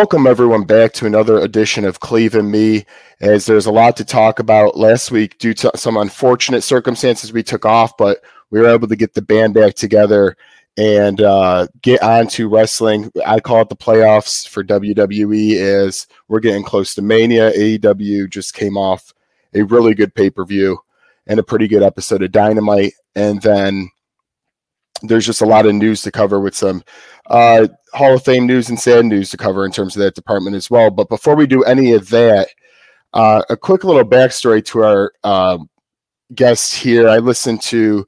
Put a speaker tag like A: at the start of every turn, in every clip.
A: Welcome everyone back to another edition of Cleve and Me. As there's a lot to talk about last week due to some unfortunate circumstances, we took off, but we were able to get the band back together and uh, get on to wrestling. I call it the playoffs for WWE as we're getting close to Mania. AEW just came off a really good pay per view and a pretty good episode of Dynamite, and then there's just a lot of news to cover with some uh, Hall of Fame news and sad news to cover in terms of that department as well. But before we do any of that, uh, a quick little backstory to our uh, guest here. I listen to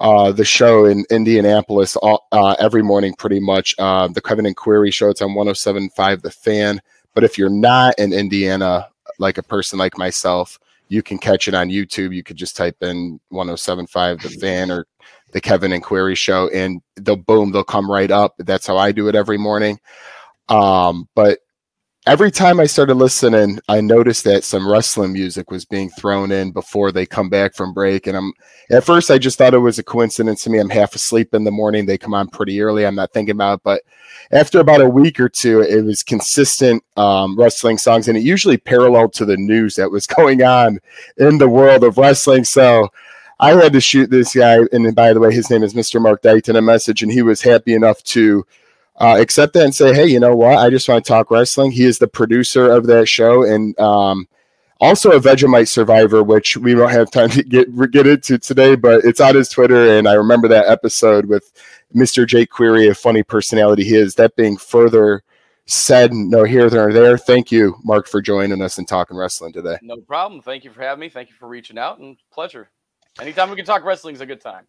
A: uh, the show in Indianapolis all, uh, every morning, pretty much. Uh, the Kevin and Query show. It's on 107.5 The Fan. But if you're not in Indiana, like a person like myself, you can catch it on YouTube. You could just type in 107.5 The Fan or the Kevin and Query show, and they'll boom, they'll come right up. That's how I do it every morning. Um, but every time I started listening, I noticed that some wrestling music was being thrown in before they come back from break. And I'm at first I just thought it was a coincidence to me. I'm half asleep in the morning. They come on pretty early. I'm not thinking about it. But after about a week or two, it was consistent um, wrestling songs, and it usually paralleled to the news that was going on in the world of wrestling. So I had to shoot this guy, and then, by the way, his name is Mr. Mark Dighton, a message, and he was happy enough to uh, accept that and say, "Hey, you know what? I just want to talk wrestling." He is the producer of that show, and um, also a Vegemite survivor, which we don't have time to get get into today, but it's on his Twitter, and I remember that episode with Mr. Jake Query, a funny personality he is. That being further said, no here nor there. Thank you, Mark, for joining us and talking wrestling today.
B: No problem. Thank you for having me. Thank you for reaching out, and pleasure. Anytime we can talk wrestling is a good time.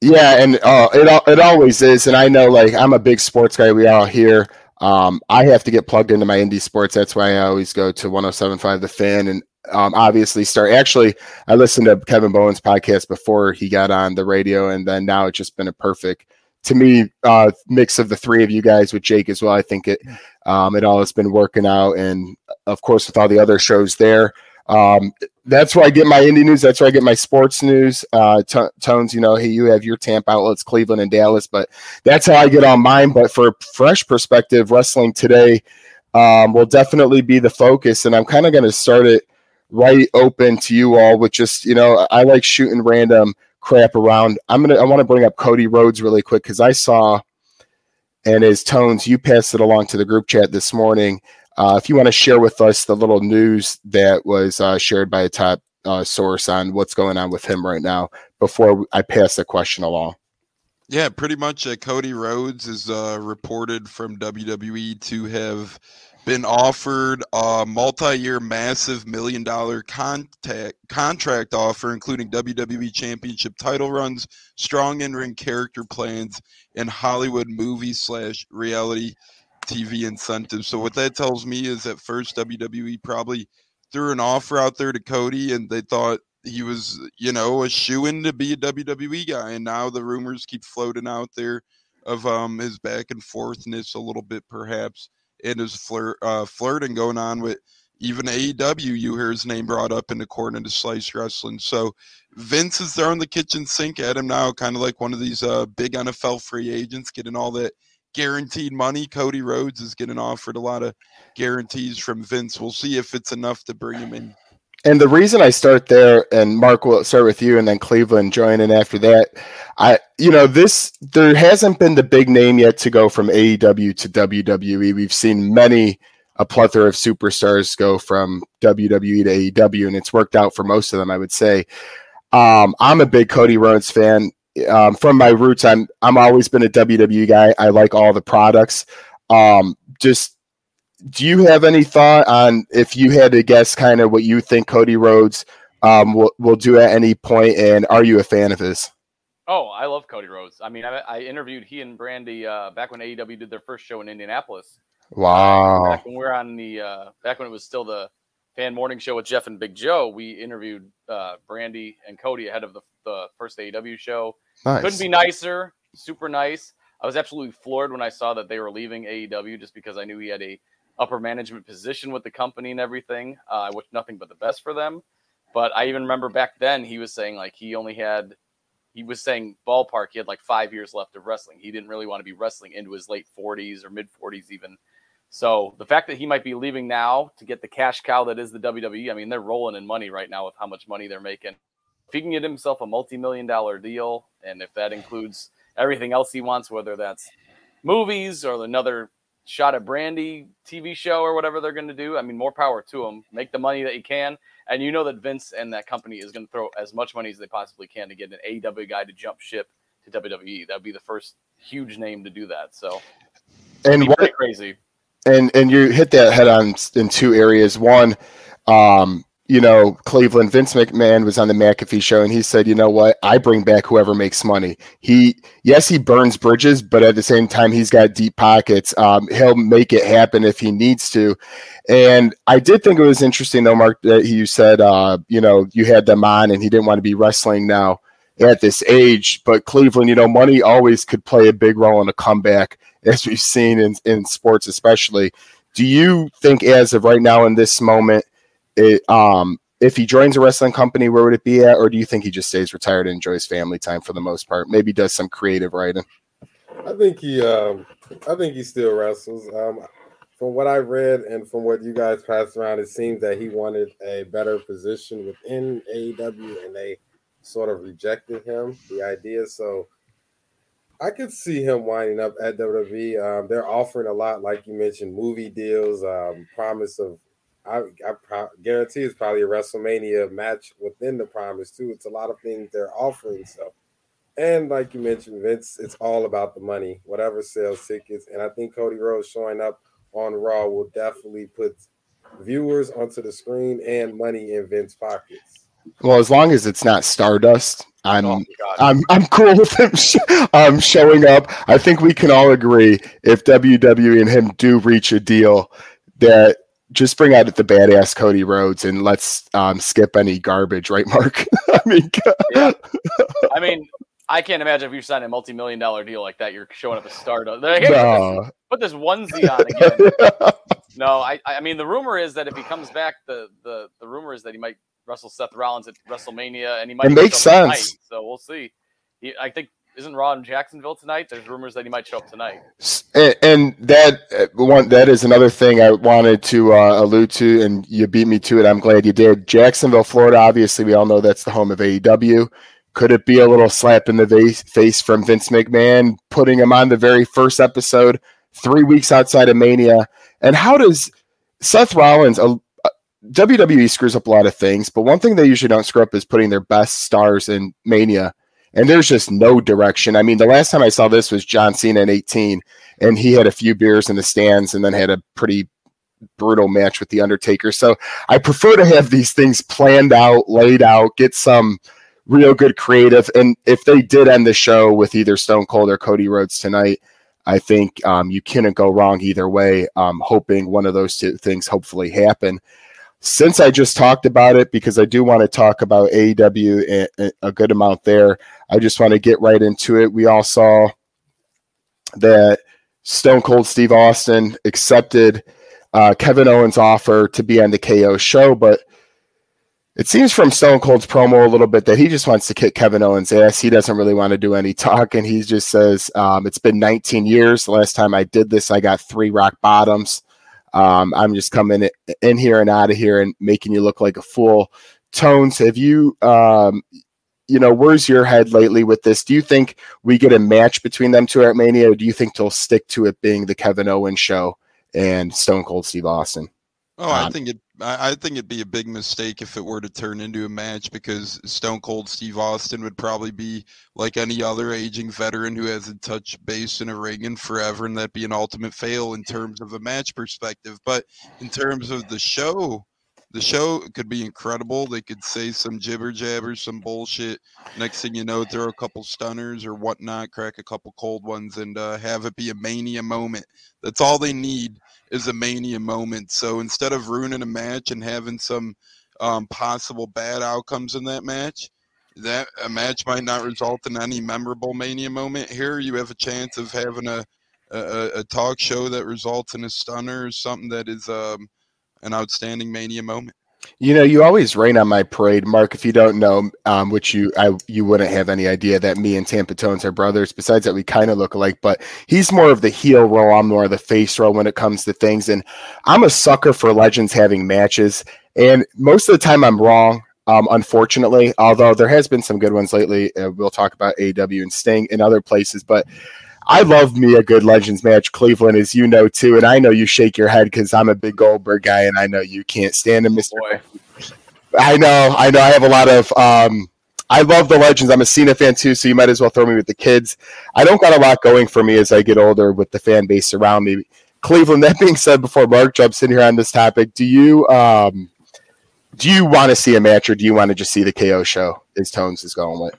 A: Yeah, and uh, it it always is. And I know, like, I'm a big sports guy. We all here. Um, I have to get plugged into my indie sports. That's why I always go to 107.5 The Fan and um, obviously start. Actually, I listened to Kevin Bowen's podcast before he got on the radio, and then now it's just been a perfect to me uh, mix of the three of you guys with Jake as well. I think it um, it all has been working out, and of course with all the other shows there. Um, that's where I get my indie news. That's where I get my sports news. Uh, t- tones, you know, hey, you have your Tampa outlets, Cleveland and Dallas, but that's how I get on mine. But for a fresh perspective, wrestling today um, will definitely be the focus, and I'm kind of going to start it right open to you all with just, you know, I like shooting random crap around. I'm gonna, I want to bring up Cody Rhodes really quick because I saw, and his tones, you passed it along to the group chat this morning. Uh, if you want to share with us the little news that was uh, shared by a top uh, source on what's going on with him right now before I pass the question along.
C: Yeah, pretty much. Uh, Cody Rhodes is uh, reported from WWE to have been offered a multi-year massive million dollar contact, contract offer including WWE championship title runs, strong in-ring character plans, and Hollywood movie slash reality TV incentives. So what that tells me is that first WWE probably threw an offer out there to Cody and they thought he was, you know, a shoe in to be a WWE guy. And now the rumors keep floating out there of um his back and forthness a little bit perhaps and his flirt uh, flirting going on with even AEW, you hear his name brought up in the corner to Slice Wrestling. So Vince is there the kitchen sink at him now, kind of like one of these uh, big NFL free agents, getting all that guaranteed money. Cody Rhodes is getting offered a lot of guarantees from Vince. We'll see if it's enough to bring him in.
A: And the reason I start there, and Mark will start with you, and then Cleveland join in after that. I, you know, this there hasn't been the big name yet to go from AEW to WWE. We've seen many a plethora of superstars go from WWE to AEW, and it's worked out for most of them, I would say. Um, I'm a big Cody Rhodes fan um, from my roots, I'm I'm always been a WWE guy. I like all the products. Um, just do you have any thought on if you had to guess kind of what you think Cody Rhodes um, will, will do at any point, and are you a fan of his?
B: Oh, I love Cody Rhodes. I mean, I, I interviewed he and Brandi uh, back when AEW did their first show in Indianapolis.
A: Wow.
B: Back when we were on the uh, back when it was still the fan morning show with Jeff and Big Joe, we interviewed uh, Brandi and Cody ahead of the, the first AEW show.
A: Nice.
B: Couldn't be nicer. Super nice. I was absolutely floored when I saw that they were leaving AEW just because I knew he had a upper management position with the company and everything. Uh, I wish nothing but the best for them. But I even remember back then he was saying like he only had he was saying ballpark he had like five years left of wrestling. He didn't really want to be wrestling into his late 40s or mid 40s even. So the fact that he might be leaving now to get the cash cow that is the WWE, I mean they're rolling in money right now with how much money they're making. If he can get himself a multi-million dollar deal, and if that includes everything else he wants, whether that's movies or another shot at Brandi TV show or whatever they're going to do, I mean more power to him. Make the money that you can. And you know that Vince and that company is going to throw as much money as they possibly can to get an AEW guy to jump ship to WWE. That would be the first huge name to do that. So,
A: and what
B: crazy.
A: And and you hit that head on in two areas. One, um, you know, Cleveland, Vince McMahon was on the McAfee show and he said, you know what? I bring back whoever makes money. He, yes, he burns bridges, but at the same time, he's got deep pockets. Um, he'll make it happen if he needs to. And I did think it was interesting, though, Mark, that you said, uh, you know, you had them on and he didn't want to be wrestling now at this age. But Cleveland, you know, money always could play a big role in a comeback, as we've seen in, in sports, especially. Do you think, as of right now in this moment, it, um, if he joins a wrestling company, where would it be at? Or do you think he just stays retired and enjoys family time for the most part? Maybe does some creative writing.
D: I think he, um, I think he still wrestles. Um, from what I read and from what you guys passed around, it seems that he wanted a better position within AEW, and they sort of rejected him the idea. So I could see him winding up at WWE. Um, they're offering a lot, like you mentioned, movie deals, um, promise of I, I pro- guarantee it's probably a WrestleMania match within the promise too. It's a lot of things they're offering. So, and like you mentioned, Vince, it's all about the money. Whatever sells tickets, and I think Cody Rhodes showing up on Raw will definitely put viewers onto the screen and money in Vince's pockets.
A: Well, as long as it's not Stardust, I'm oh I'm I'm cool with him sh- um, showing up. I think we can all agree if WWE and him do reach a deal that just bring out the badass Cody Rhodes and let's um, skip any garbage, right, Mark? I mean,
B: yeah. I mean, I can't imagine if you sign a multi-million dollar deal like that, you're showing up a Stardust. Like, hey, no. put, this, put, this, onesie on again. no, I, I mean, the rumor is that if he comes back, the the the rumor is that he might wrestle Seth Rollins at WrestleMania, and he might.
A: It makes sense.
B: so we'll see. He, I think isn't Ron Jacksonville tonight? There's rumors that he might show up tonight.
A: And, and that uh, one that is another thing I wanted to uh, allude to, and you beat me to it. I'm glad you did. Jacksonville, Florida. Obviously, we all know that's the home of AEW. Could it be a little slap in the face from Vince McMahon putting him on the very first episode, three weeks outside of Mania? And how does Seth Rollins? Uh, WWE screws up a lot of things, but one thing they usually don't screw up is putting their best stars in Mania and there's just no direction. I mean, the last time I saw this was John Cena in 18, and he had a few beers in the stands and then had a pretty brutal match with The Undertaker. So I prefer to have these things planned out, laid out, get some real good creative. And if they did end the show with either Stone Cold or Cody Rhodes tonight, I think um, you couldn't go wrong either way. Um, hoping one of those two things hopefully happen since I just talked about it, because I do want to talk about AEW a, good amount there, I just want to get right into it. We all saw that Stone Cold Steve Austin accepted uh, Kevin Owens' offer to be on the KO show, but it seems from Stone Cold's promo a little bit that he just wants to kick Kevin Owens' ass. He doesn't really want to do any talking. He just says, um, It's been 19 years. The last time I did this, I got three rock bottoms. Um, I'm just coming in here and out of here and making you look like a fool. Tones, have you, um, you know, where's your head lately with this? Do you think we get a match between them two at Mania, or do you think they'll stick to it being the Kevin Owens show and Stone Cold Steve Austin?
C: Oh, I think it. I think it'd be a big mistake if it were to turn into a match because Stone Cold Steve Austin would probably be like any other aging veteran who hasn't touched base in a ring in forever, and that'd be an ultimate fail in terms of a match perspective. But in terms of the show, the show could be incredible. They could say some jibber jabber, some bullshit. Next thing you know, throw a couple stunners or whatnot, crack a couple cold ones, and uh, have it be a mania moment. That's all they need is a mania moment. So instead of ruining a match and having some um, possible bad outcomes in that match, that a match might not result in any memorable mania moment. Here, you have a chance of having a a, a talk show that results in a stunner or something that is um, an outstanding mania moment.
A: You know, you always rain on my parade, Mark. If you don't know, um, which you I you wouldn't have any idea that me and Tampa Tones are brothers. Besides that, we kind of look alike, but he's more of the heel role. I'm more of the face role when it comes to things. And I'm a sucker for legends having matches. And most of the time, I'm wrong. Um, unfortunately, although there has been some good ones lately. Uh, we'll talk about AEW and Sting in other places, but I love me a good Legends match, Cleveland, as you know too, and I know you shake your head because I'm a big Goldberg guy, and I know you can't stand him, Mister. I know, I know. I have a lot of. Um, I love the Legends. I'm a Cena fan too, so you might as well throw me with the kids. I don't got a lot going for me as I get older with the fan base around me. Cleveland. That being said, before Mark jumps in here on this topic, do you um, do you want to see a match, or do you want to just see the KO show? As Tones is going with.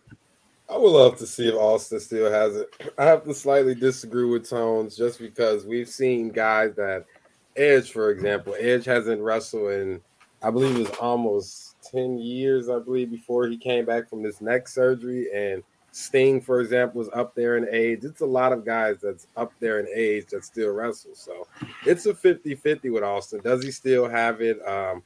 D: I would love to see if Austin still has it. I have to slightly disagree with Tones just because we've seen guys that Edge, for example, Edge hasn't wrestled in, I believe it was almost 10 years, I believe, before he came back from this neck surgery. And Sting, for example, is up there in age. It's a lot of guys that's up there in age that still wrestle. So it's a 50 50 with Austin. Does he still have it? Um,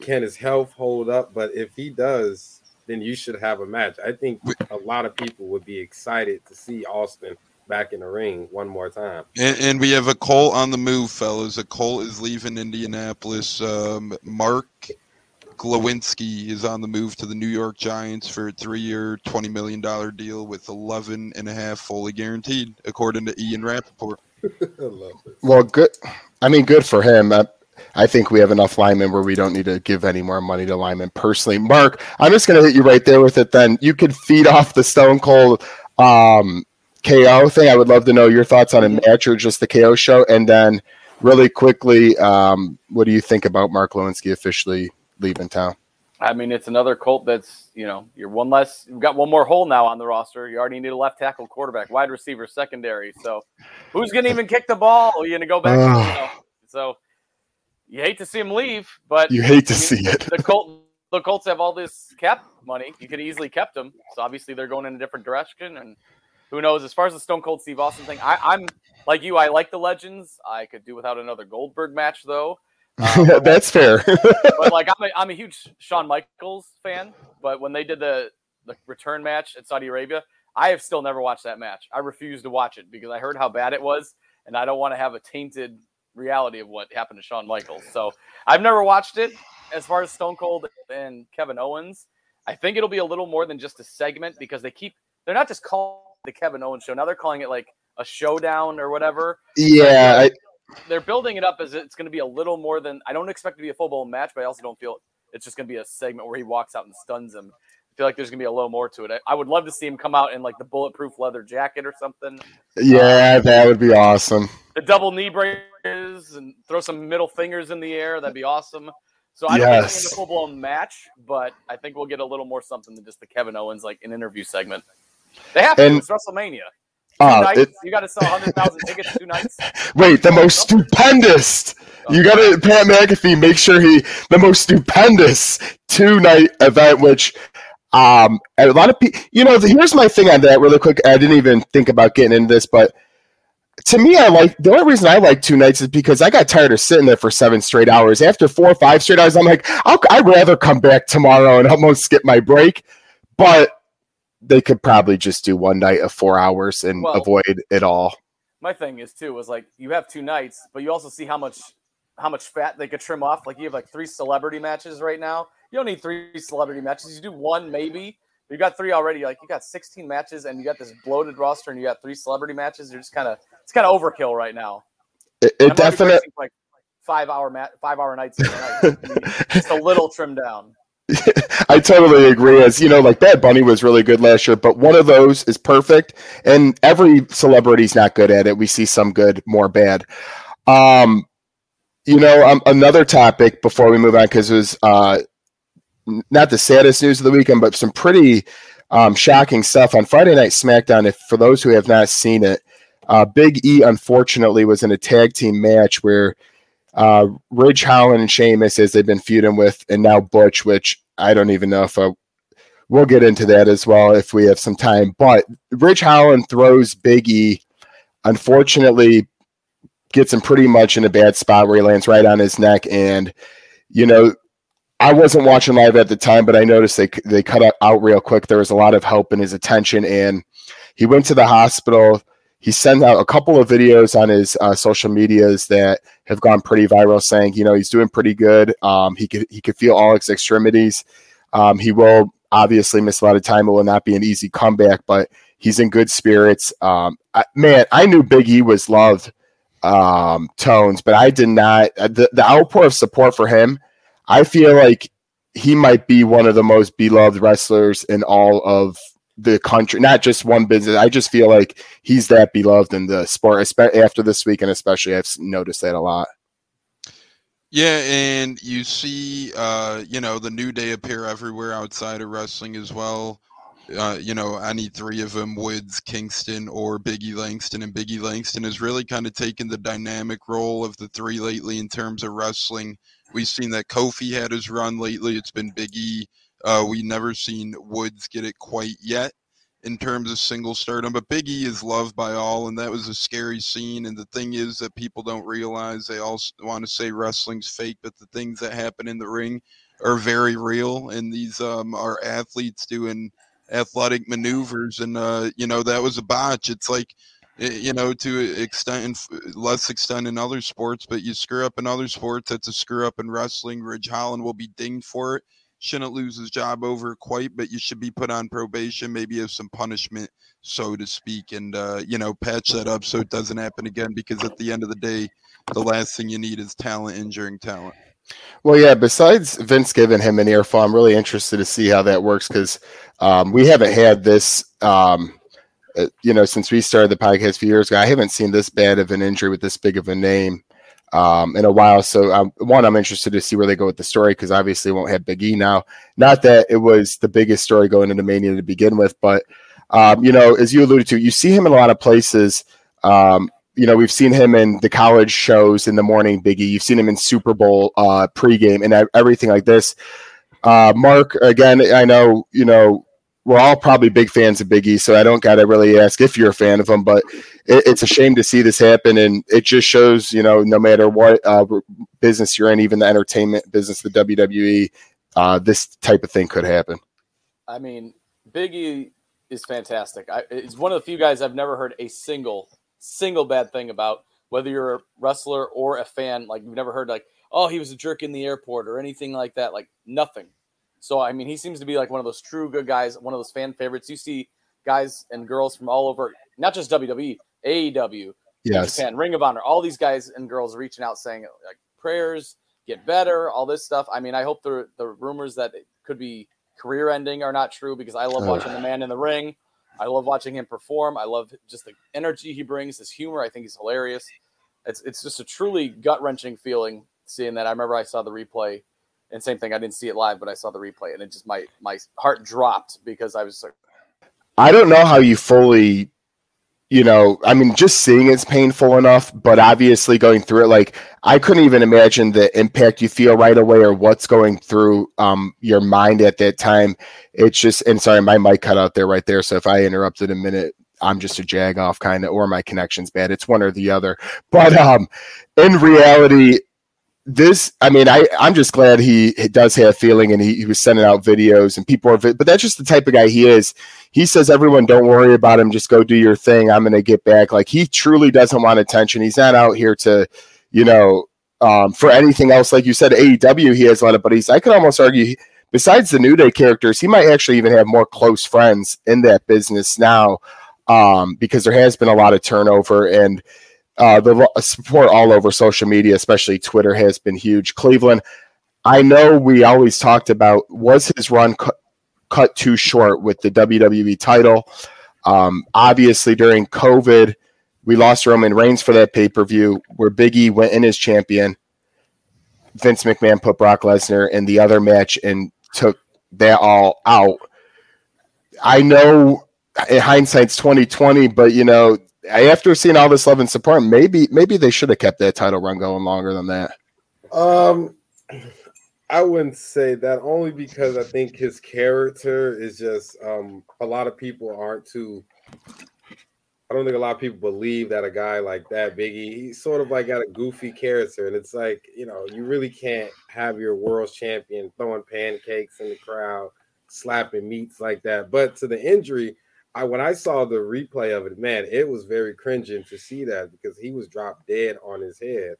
D: can his health hold up? But if he does, then you should have a match. I think a lot of people would be excited to see Austin back in the ring one more time.
C: And, and we have a Colt on the move, fellas. A Colt is leaving Indianapolis. Um, Mark Glowinski is on the move to the New York Giants for a three-year, $20 million deal with 11 and a half fully guaranteed, according to Ian Rapoport.
A: well, good. I mean, good for him. I think we have enough linemen where we don't need to give any more money to linemen personally. Mark, I'm just going to hit you right there with it then. You could feed off the Stone Cold um, KO thing. I would love to know your thoughts on a match or just the KO show. And then, really quickly, um, what do you think about Mark Glowinski officially leaving town?
B: I mean, it's another Colt that's, you know, you're one less, you've got one more hole now on the roster. You already need a left tackle, quarterback, wide receiver, secondary. So who's going to even kick the ball? Are you going to go back? To, you know, so you hate to see him leave, but
A: you hate to I mean, see it.
B: the Colts, the Colts have all this cap money. You could easily kept them. So obviously they're going in a different direction, and who knows? As far as the Stone Cold Steve Austin thing, I, am like you. I like the Legends. I could do without another Goldberg match though.
A: Um, That's fair.
B: but like I'm a, I'm a huge Shawn Michaels fan. But when they did the the return match at Saudi Arabia, I have still never watched that match. I refuse to watch it because I heard how bad it was, and I don't want to have a tainted reality of what happened to Shawn Michaels. So I've never watched it. As far as Stone Cold and Kevin Owens, I think it'll be a little more than just a segment because they keep they're not just calling the Kevin Owens show. Now they're calling it like a showdown or whatever.
A: Yeah.
B: I, they're building it up as it's going to be a little more than I don't expect it to be a full blown match, but I also don't feel it's just going to be a segment where he walks out and stuns him. I feel like there's gonna be a little more to it. I, I, would love to see him come out in like the bulletproof leather jacket or something.
A: Yeah, um, that would be awesome.
B: The double knee braces and throw some middle fingers in the air. That'd be awesome. So I don't yes. think a full blown match, but I think we'll get a little more something than just the Kevin Owens like an interview segment. They have to. And, it's WrestleMania. Uh, nights, it, you got to sell 100,000 tickets two nights.
A: Wait, the most stupendous. You got to Pat McAfee make sure he the most stupendous two night event, which um, a lot of people, you know, here's my thing on that really quick. I didn't even think about getting into this, but to me, I like the only reason I like two nights is because I got tired of sitting there for seven straight hours. After four or five straight hours, I'm like, i would rather come back tomorrow and almost skip my break. But they could probably just do one night of four hours and well, avoid it all.
B: My thing is too was like you have two nights, but you also see how much how much fat they could trim off. Like you have like three celebrity matches right now. You don't need three celebrity matches. You do one maybe. You got three already. Like you got 16 matches, and you got this bloated roster, and you got three celebrity matches. You're just kind of it's kind of overkill right now.
A: It, it definitely like
B: five hour mat, five hour nights, night. just a little trimmed down.
A: I totally agree. As you know, like Bad Bunny was really good last year, but one of those is perfect, and every celebrity's not good at it. We see some good, more bad. Um, you know, um, another topic before we move on because it was uh, not the saddest news of the weekend, but some pretty um, shocking stuff on Friday Night SmackDown. If for those who have not seen it, uh, Big E unfortunately was in a tag team match where uh, Ridge Holland and Sheamus, as they've been feuding with, and now Butch, which I don't even know if I, we'll get into that as well if we have some time. But Ridge Holland throws Big E. Unfortunately, gets him pretty much in a bad spot where he lands right on his neck. And, you know, I wasn't watching live at the time, but I noticed they they cut out real quick. There was a lot of help in his attention, and he went to the hospital. He sent out a couple of videos on his uh, social medias that have gone pretty viral, saying, you know, he's doing pretty good. Um, he could he could feel all his extremities. Um, he will obviously miss a lot of time. It will not be an easy comeback, but he's in good spirits. Um, I, man, I knew Big E was loved um, tones, but I did not. Uh, the, the outpour of support for him, I feel like he might be one of the most beloved wrestlers in all of the country, not just one business. I just feel like he's that beloved in the sport, especially after this week, and especially I've noticed that a lot.
C: Yeah, and you see, uh, you know, the New Day appear everywhere outside of wrestling as well uh, you know, any three of them, Woods, Kingston, or Biggie Langston. And Biggie Langston has really kind of taken the dynamic role of the three lately in terms of wrestling. We've seen that Kofi had his run lately. It's been Biggie. Uh, we never seen Woods get it quite yet in terms of single stardom, but Biggie is loved by all, and that was a scary scene. And the thing is that people don't realize they all want to say wrestling's fake, but the things that happen in the ring are very real. And these um, are athletes doing athletic maneuvers, and uh, you know that was a botch. It's like you know to extent less extent in other sports, but you screw up in other sports, that's a screw up in wrestling. Ridge Holland will be dinged for it. Shouldn't lose his job over quite, but you should be put on probation, maybe have some punishment, so to speak, and uh, you know patch that up so it doesn't happen again. Because at the end of the day, the last thing you need is talent injuring talent.
A: Well, yeah. Besides Vince giving him an earful, I'm really interested to see how that works because um, we haven't had this. Um, uh, you know, since we started the podcast a few years ago, I haven't seen this bad of an injury with this big of a name um, in a while. So, um, one, I'm interested to see where they go with the story because obviously won't have Big E now. Not that it was the biggest story going into Mania to begin with, but um, you know, as you alluded to, you see him in a lot of places. Um, you know, we've seen him in the college shows in the morning, Biggie. You've seen him in Super Bowl uh, pregame and everything like this. Uh, Mark, again, I know, you know, we're all probably big fans of Biggie, so I don't got to really ask if you're a fan of him, but it, it's a shame to see this happen. And it just shows, you know, no matter what uh, business you're in, even the entertainment business, the WWE, uh, this type of thing could happen.
B: I mean, Biggie is fantastic. It's one of the few guys I've never heard a single single bad thing about whether you're a wrestler or a fan. Like you've never heard like, oh, he was a jerk in the airport or anything like that. Like nothing. So I mean, he seems to be like one of those true good guys, one of those fan favorites. You see guys and girls from all over, not just WWE, AEW, yes. Japan, Ring of Honor, all these guys and girls reaching out saying like prayers, get better, all this stuff. I mean, I hope the the rumors that it could be career ending are not true because I love watching the man in the ring. I love watching him perform. I love just the energy he brings, his humor. I think he's hilarious. It's it's just a truly gut wrenching feeling seeing that. I remember I saw the replay, and same thing. I didn't see it live, but I saw the replay, and it just my my heart dropped because I was like,
A: I don't know how you fully you know, I mean, just seeing it's painful enough, but obviously going through it, like I couldn't even imagine the impact you feel right away or what's going through um, your mind at that time. It's just, and sorry, my mic cut out there right there. So if I interrupted a minute, I'm just a jag off kind of, or my connection's bad. It's one or the other. But um, in reality, this i mean i i'm just glad he, does have feeling and he, he, was sending out videos and people are but that's just the type of guy he is. He says everyone don't worry about him. Just go do your thing. I'm gonna get back. Like he truly doesn't want attention. He's not out here to you know um, for anything else. Like you said aew he has a lot of buddies. I could almost argue besides the new day characters he might actually even have more close friends in that business now um, because there has been a lot of turnover and uh, the support all over social media, especially Twitter, has been huge. Cleveland, I know we always talked about was his run cut, cut too short with the WWE title. Um, obviously, during COVID, we lost Roman Reigns for that pay per view where Biggie went in as champion. Vince McMahon put Brock Lesnar in the other match and took that all out. I know in hindsight's twenty twenty, but you know, after seeing all this love and support, maybe maybe they should have kept that title run going longer than that.
D: Um, I wouldn't say that only because I think his character is just um a lot of people aren't too I don't think a lot of people believe that a guy like that, Biggie, he's sort of like got a goofy character. And it's like, you know, you really can't have your world champion throwing pancakes in the crowd, slapping meats like that. But to the injury, I when I saw the replay of it, man, it was very cringing to see that because he was dropped dead on his head.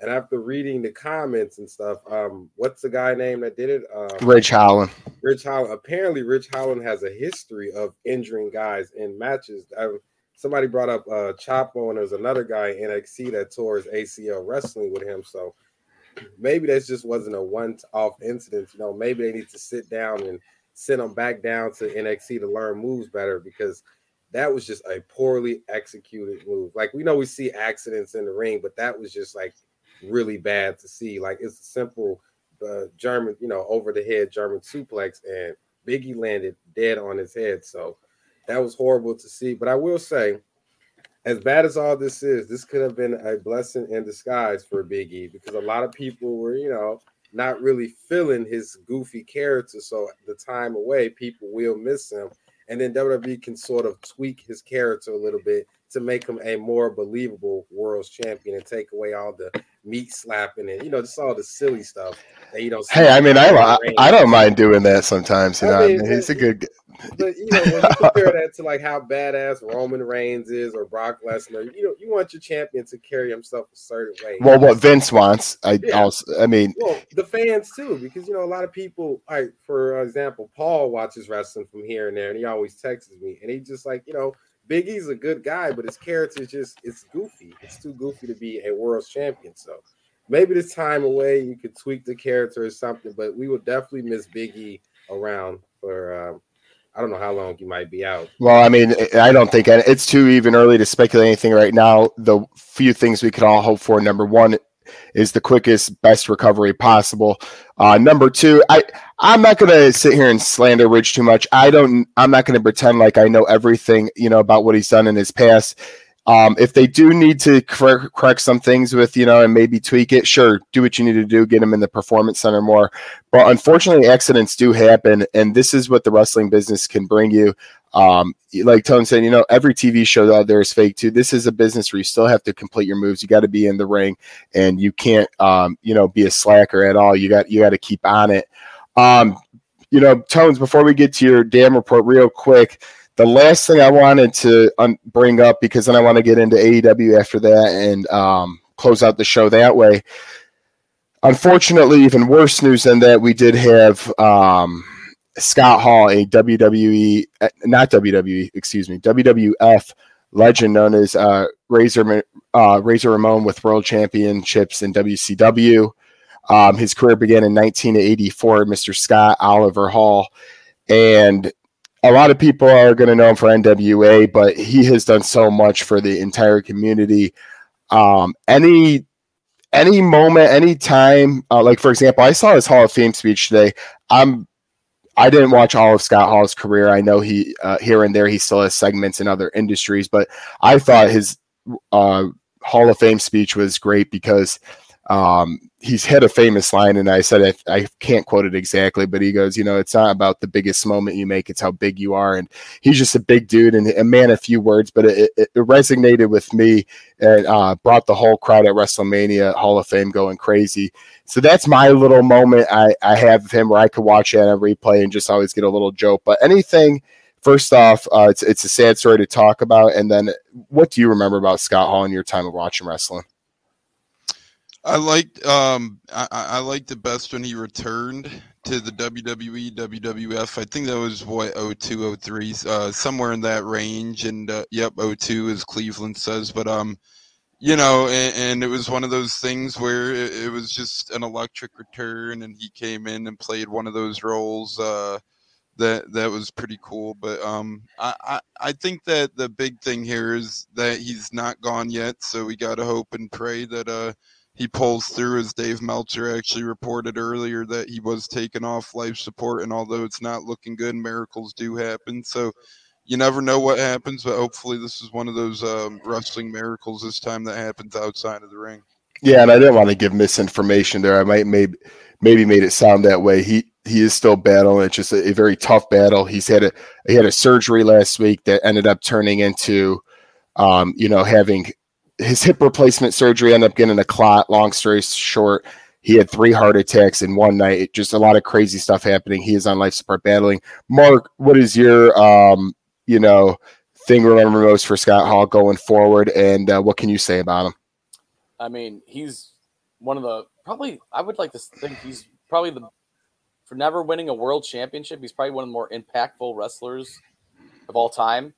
D: And after reading the comments and stuff, um, what's the guy name that did it? Um,
A: Ridge Holland.
D: Ridge Holland. Apparently, Ridge Holland has a history of injuring guys in matches. I, somebody brought up uh Chapo, and there's another guy in NXT that tore his ACL wrestling with him. So maybe that just wasn't a one-off incident. You know, maybe they need to sit down and send him back down to NXT to learn moves better because that was just a poorly executed move. Like we know we see accidents in the ring, but that was just like really bad to see. Like it's a simple uh, German, you know, over the head German suplex, and Biggie landed dead on his head. So that was horrible to see. But I will say, as bad as all this is, this could have been a blessing in disguise for Big E because a lot of people were, you know, not really feeling his goofy character. So the time away, people will miss him. And then WWE can sort of tweak his character a little bit to make him a more believable world champion and take away all the meat slapping and you know just all the silly stuff that you don't.
A: Hey, I mean, I I don't mind doing that sometimes. You know, I mean, I mean, he's a good.
D: But you know, when you compare that to like how badass Roman Reigns is or Brock Lesnar, you know, you want your champion to carry himself a certain way.
A: Well, what Vince wants, I yeah. also, I mean,
D: well, the fans too, because you know, a lot of people, like for example, Paul watches wrestling from here and there, and he always texts me, and he just like, you know, Big E's a good guy, but his character is just it's goofy. It's too goofy to be a world champion. So maybe this time away you could tweak the character or something, but we will definitely miss Big E around for um, I don't know how long he might be out.
A: Well, I mean, I don't think it's too even early to speculate anything right now. The few things we could all hope for number one is the quickest, best recovery possible. Uh, number two, I I'm not going to sit here and slander Ridge too much. I don't. I'm not going to pretend like I know everything, you know, about what he's done in his past. Um, if they do need to correct, correct some things with, you know, and maybe tweak it, sure, do what you need to do, get them in the performance center more. But unfortunately, accidents do happen, and this is what the wrestling business can bring you. Um, like Tone said, you know, every TV show out there is fake too. This is a business where you still have to complete your moves. You got to be in the ring, and you can't, um, you know, be a slacker at all. You got you got to keep on it. Um, you know, Tones. Before we get to your damn report, real quick the last thing I wanted to un- bring up because then I want to get into AEW after that and um, close out the show that way. Unfortunately, even worse news than that, we did have um, Scott Hall, a WWE, not WWE, excuse me, WWF legend known as uh, Razor uh, Razor Ramon with World Championships in WCW. Um, his career began in 1984. Mr. Scott Oliver Hall, and a lot of people are going to know him for NWA, but he has done so much for the entire community. Um, any any moment, any time, uh, like for example, I saw his Hall of Fame speech today. I'm I didn't watch all of Scott Hall's career. I know he uh, here and there he still has segments in other industries, but I thought his uh, Hall of Fame speech was great because um, he's hit a famous line, and I said I, I, can't quote it exactly, but he goes, you know, it's not about the biggest moment you make; it's how big you are. And he's just a big dude and a man of few words, but it, it, it resonated with me and uh, brought the whole crowd at WrestleMania Hall of Fame going crazy. So that's my little moment I, I have of him where I could watch it on a replay and just always get a little joke. But anything. First off, uh, it's it's a sad story to talk about, and then what do you remember about Scott Hall in your time of watching wrestling?
C: I liked um I, I liked the best when he returned to the WWE WWF. I think that was what 02 03 uh somewhere in that range and uh, yep 02 as Cleveland says but um you know, and, and, it was one of those things where it, it, was just an electric return, and he came in and played one of those roles. Uh, that that was pretty cool. But um, I, I, I think that the big thing here is that he's not gone yet, so we got to hope and pray that uh he pulls through. As Dave Meltzer actually reported earlier that he was taken off life support, and although it's not looking good, miracles do happen. So you never know what happens, but hopefully this is one of those um, wrestling miracles this time that happens outside of the ring.
A: Yeah, and I didn't want to give misinformation there. I might maybe maybe made it sound that way. He he is still battling. It's just a, a, very tough battle. He's had a he had a surgery last week that ended up turning into, um, you know, having his hip replacement surgery. Ended up getting a clot. Long story short, he had three heart attacks in one night. Just a lot of crazy stuff happening. He is on life support battling. Mark, what is your um, you know, thing remember most for Scott Hall going forward, and uh, what can you say about him?
B: I mean, he's one of the probably. I would like to think he's probably the for never winning a world championship. He's probably one of the more impactful wrestlers of all time.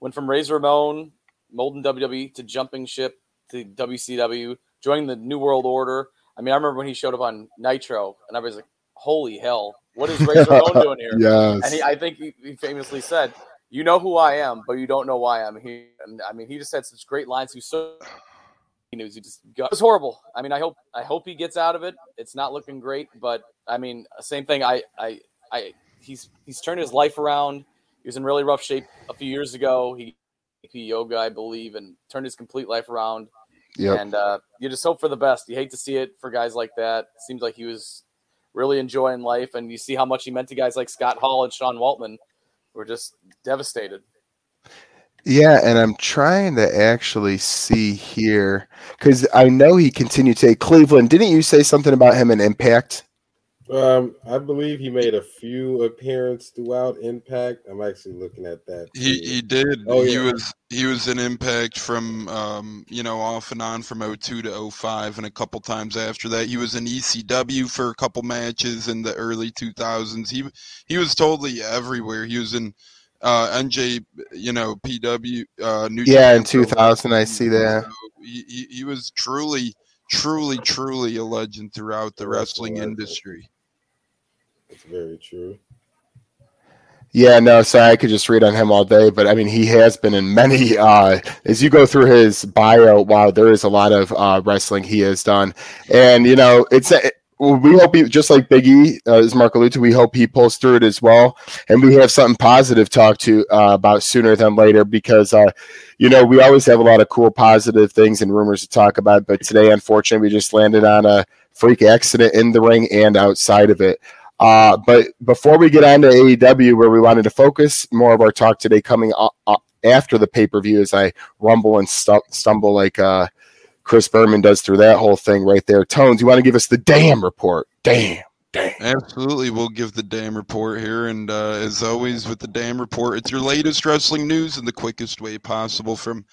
B: Went from Razor Ramon, Molden WWE to jumping ship to WCW, joining the New World Order. I mean, I remember when he showed up on Nitro, and I was like, "Holy hell, what is Razor Ramon doing here?"
A: yes.
B: And he, I think he, he famously said, "You know who I am, but you don't know why I'm here." And I mean, he just had such great lines. He was so news. He just got, it was horrible. I mean, I hope I hope he gets out of it. It's not looking great, but I mean, same thing. I I I he's he's turned his life around. He was in really rough shape a few years ago. He he yoga, I believe, and turned his complete life around. Yep. And uh, you just hope for the best. You hate to see it for guys like that. It seems like he was really enjoying life, and you see how much he meant to guys like Scott Hall and Sean Waltman. Were just devastated.
A: Yeah, and I'm trying to actually see here because I know he continued to Cleveland. Didn't you say something about him in Impact?
D: Um, I believe he made a few appearances throughout Impact. I'm actually looking at that.
C: He he did. Oh, he yeah. was he was in Impact from um, you know off and on from 02 to 05 and a couple times after that. He was in ECW for a couple matches in the early 2000s. He he was totally everywhere. He was in uh, NJ, you know, PW, uh,
A: New yeah, in 2000, I see that.
C: He, he, he, was truly, truly, truly a legend throughout the wrestling industry.
D: Very true.
A: Yeah, no, so I could just read on him all day, but I mean, he has been in many. Uh, as you go through his bio, wow, there is a lot of uh, wrestling he has done, and you know, it's we hope he, just like Biggie, uh, as alluded to, we hope he pulls through it as well. And we have something positive to talk to uh, about sooner than later because, uh, you know, we always have a lot of cool positive things and rumors to talk about. But today, unfortunately, we just landed on a freak accident in the ring and outside of it. Uh, but before we get on to AEW, where we wanted to focus more of our talk today coming after the pay per view, as I rumble and stu- stumble like uh, Chris Berman does through that whole thing right there. Tones, you want to give us the damn report? Damn. Damn.
C: Absolutely, we'll give the damn report here, and uh, as always with the damn report, it's your latest wrestling news in the quickest way possible from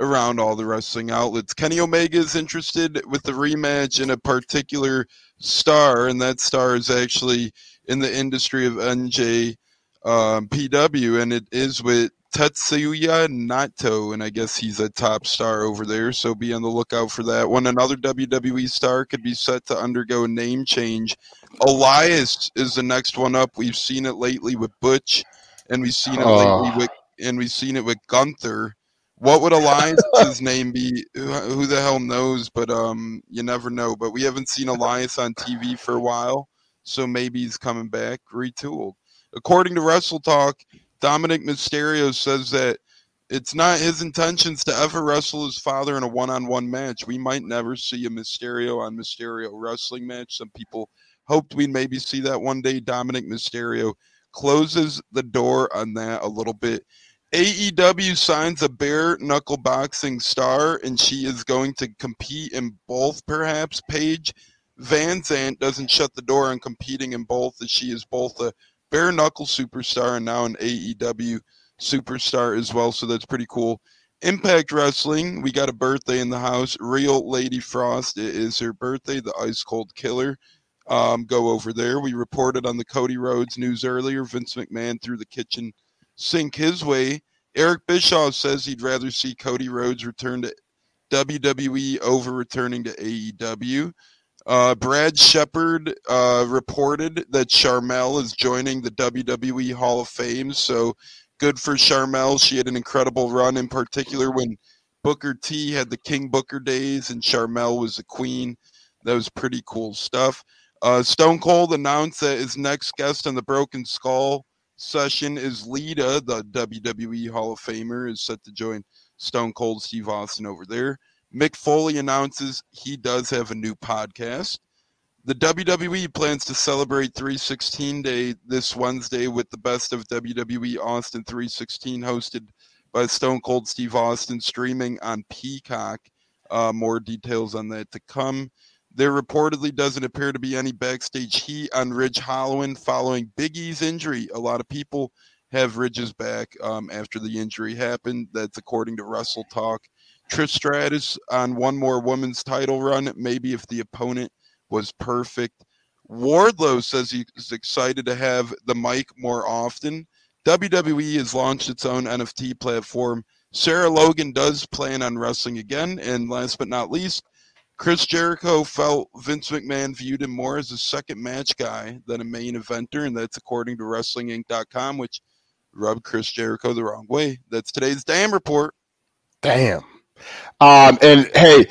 C: around all the wrestling outlets. Kenny Omega is interested with the rematch in a particular star, and that star is actually in the industry of NJ um, PW, and it is with Tetsuya Naito, and I guess he's a top star over there, so be on the lookout for that one. Another WWE star could be set to undergo a name change. Elias is the next one up. We've seen it lately with Butch, and we've seen it oh. lately with and we've seen it with Gunther. What would Elias's name be? Who the hell knows? But um, you never know. But we haven't seen Elias on TV for a while, so maybe he's coming back retooled. According to Wrestle Talk, Dominik Mysterio says that it's not his intentions to ever wrestle his father in a one-on-one match. We might never see a Mysterio on Mysterio wrestling match. Some people hoped we'd maybe see that one day. Dominik Mysterio closes the door on that a little bit. AEW signs a bare knuckle boxing star, and she is going to compete in both, perhaps. Paige Van Zant doesn't shut the door on competing in both, as she is both a bare knuckle superstar and now an AEW superstar as well. So that's pretty cool. Impact Wrestling, we got a birthday in the house. Real Lady Frost it is her birthday, the Ice Cold Killer. Um, go over there. We reported on the Cody Rhodes news earlier. Vince McMahon threw the kitchen sink his way. Eric Bischoff says he'd rather see Cody Rhodes return to WWE over returning to AEW. Uh, Brad Shepard uh, reported that Sharmell is joining the WWE Hall of Fame. So good for Sharmell. She had an incredible run, in particular when Booker T had the King Booker days and Sharmell was the queen. That was pretty cool stuff. Uh, Stone Cold announced that his next guest on the Broken Skull session is Lita, the WWE Hall of Famer, is set to join Stone Cold Steve Austin over there. Mick Foley announces he does have a new podcast. The WWE plans to celebrate 316 Day this Wednesday with the best of WWE Austin 316 hosted by Stone Cold Steve Austin streaming on Peacock. Uh, more details on that to come. There reportedly doesn't appear to be any backstage heat on Ridge Holland following Big E's injury. A lot of people have Ridge's back um, after the injury happened. That's according to WrestleTalk. Trish Stratus on one more women's title run, maybe if the opponent was perfect. Wardlow says he's excited to have the mic more often. WWE has launched its own NFT platform. Sarah Logan does plan on wrestling again. And last but not least, Chris Jericho felt Vince McMahon viewed him more as a second match guy than a main eventer, and that's according to WrestlingInc.com, which rubbed Chris Jericho the wrong way. That's today's damn report.
A: Damn. Um, and hey,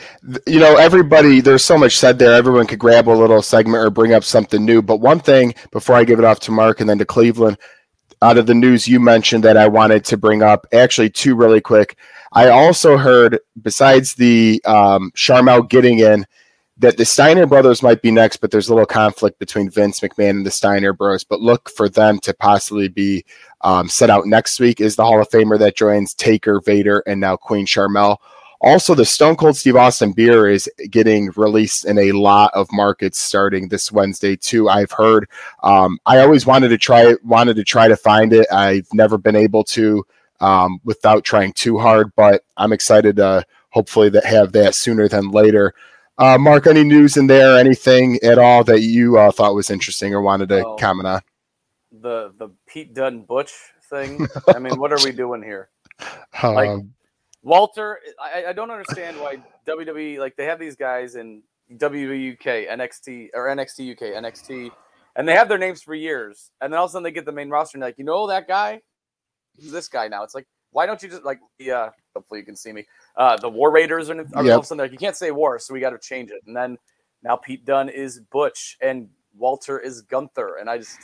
A: you know, everybody, there's so much said there. Everyone could grab a little segment or bring up something new. But one thing before I give it off to Mark and then to Cleveland, out of the news you mentioned that I wanted to bring up, actually, two really quick. I also heard, besides the um, Sharmell getting in, that the Steiner brothers might be next, but there's a little conflict between Vince McMahon and the Steiner bros. But look for them to possibly be um, set out next week. Is the Hall of Famer that joins Taker, Vader, and now Queen Sharmell. Also, the Stone Cold Steve Austin beer is getting released in a lot of markets starting this Wednesday too. I've heard. Um, I always wanted to try wanted to try to find it. I've never been able to um, without trying too hard, but I'm excited to hopefully that have that sooner than later. Uh, Mark, any news in there? Anything at all that you uh, thought was interesting or wanted to oh, comment on?
B: The the Pete Dunne Butch thing. I mean, what are we doing here? Like, um, Walter, I, I don't understand why WWE like they have these guys in WUK, NXT or NXT UK, NXT, and they have their names for years, and then all of a sudden they get the main roster and like, you know that guy, this guy now. It's like, why don't you just like yeah? Uh, hopefully you can see me. Uh, the War Raiders are, are yep. all of a sudden like you can't say War, so we got to change it. And then now Pete Dunne is Butch and Walter is Gunther, and I just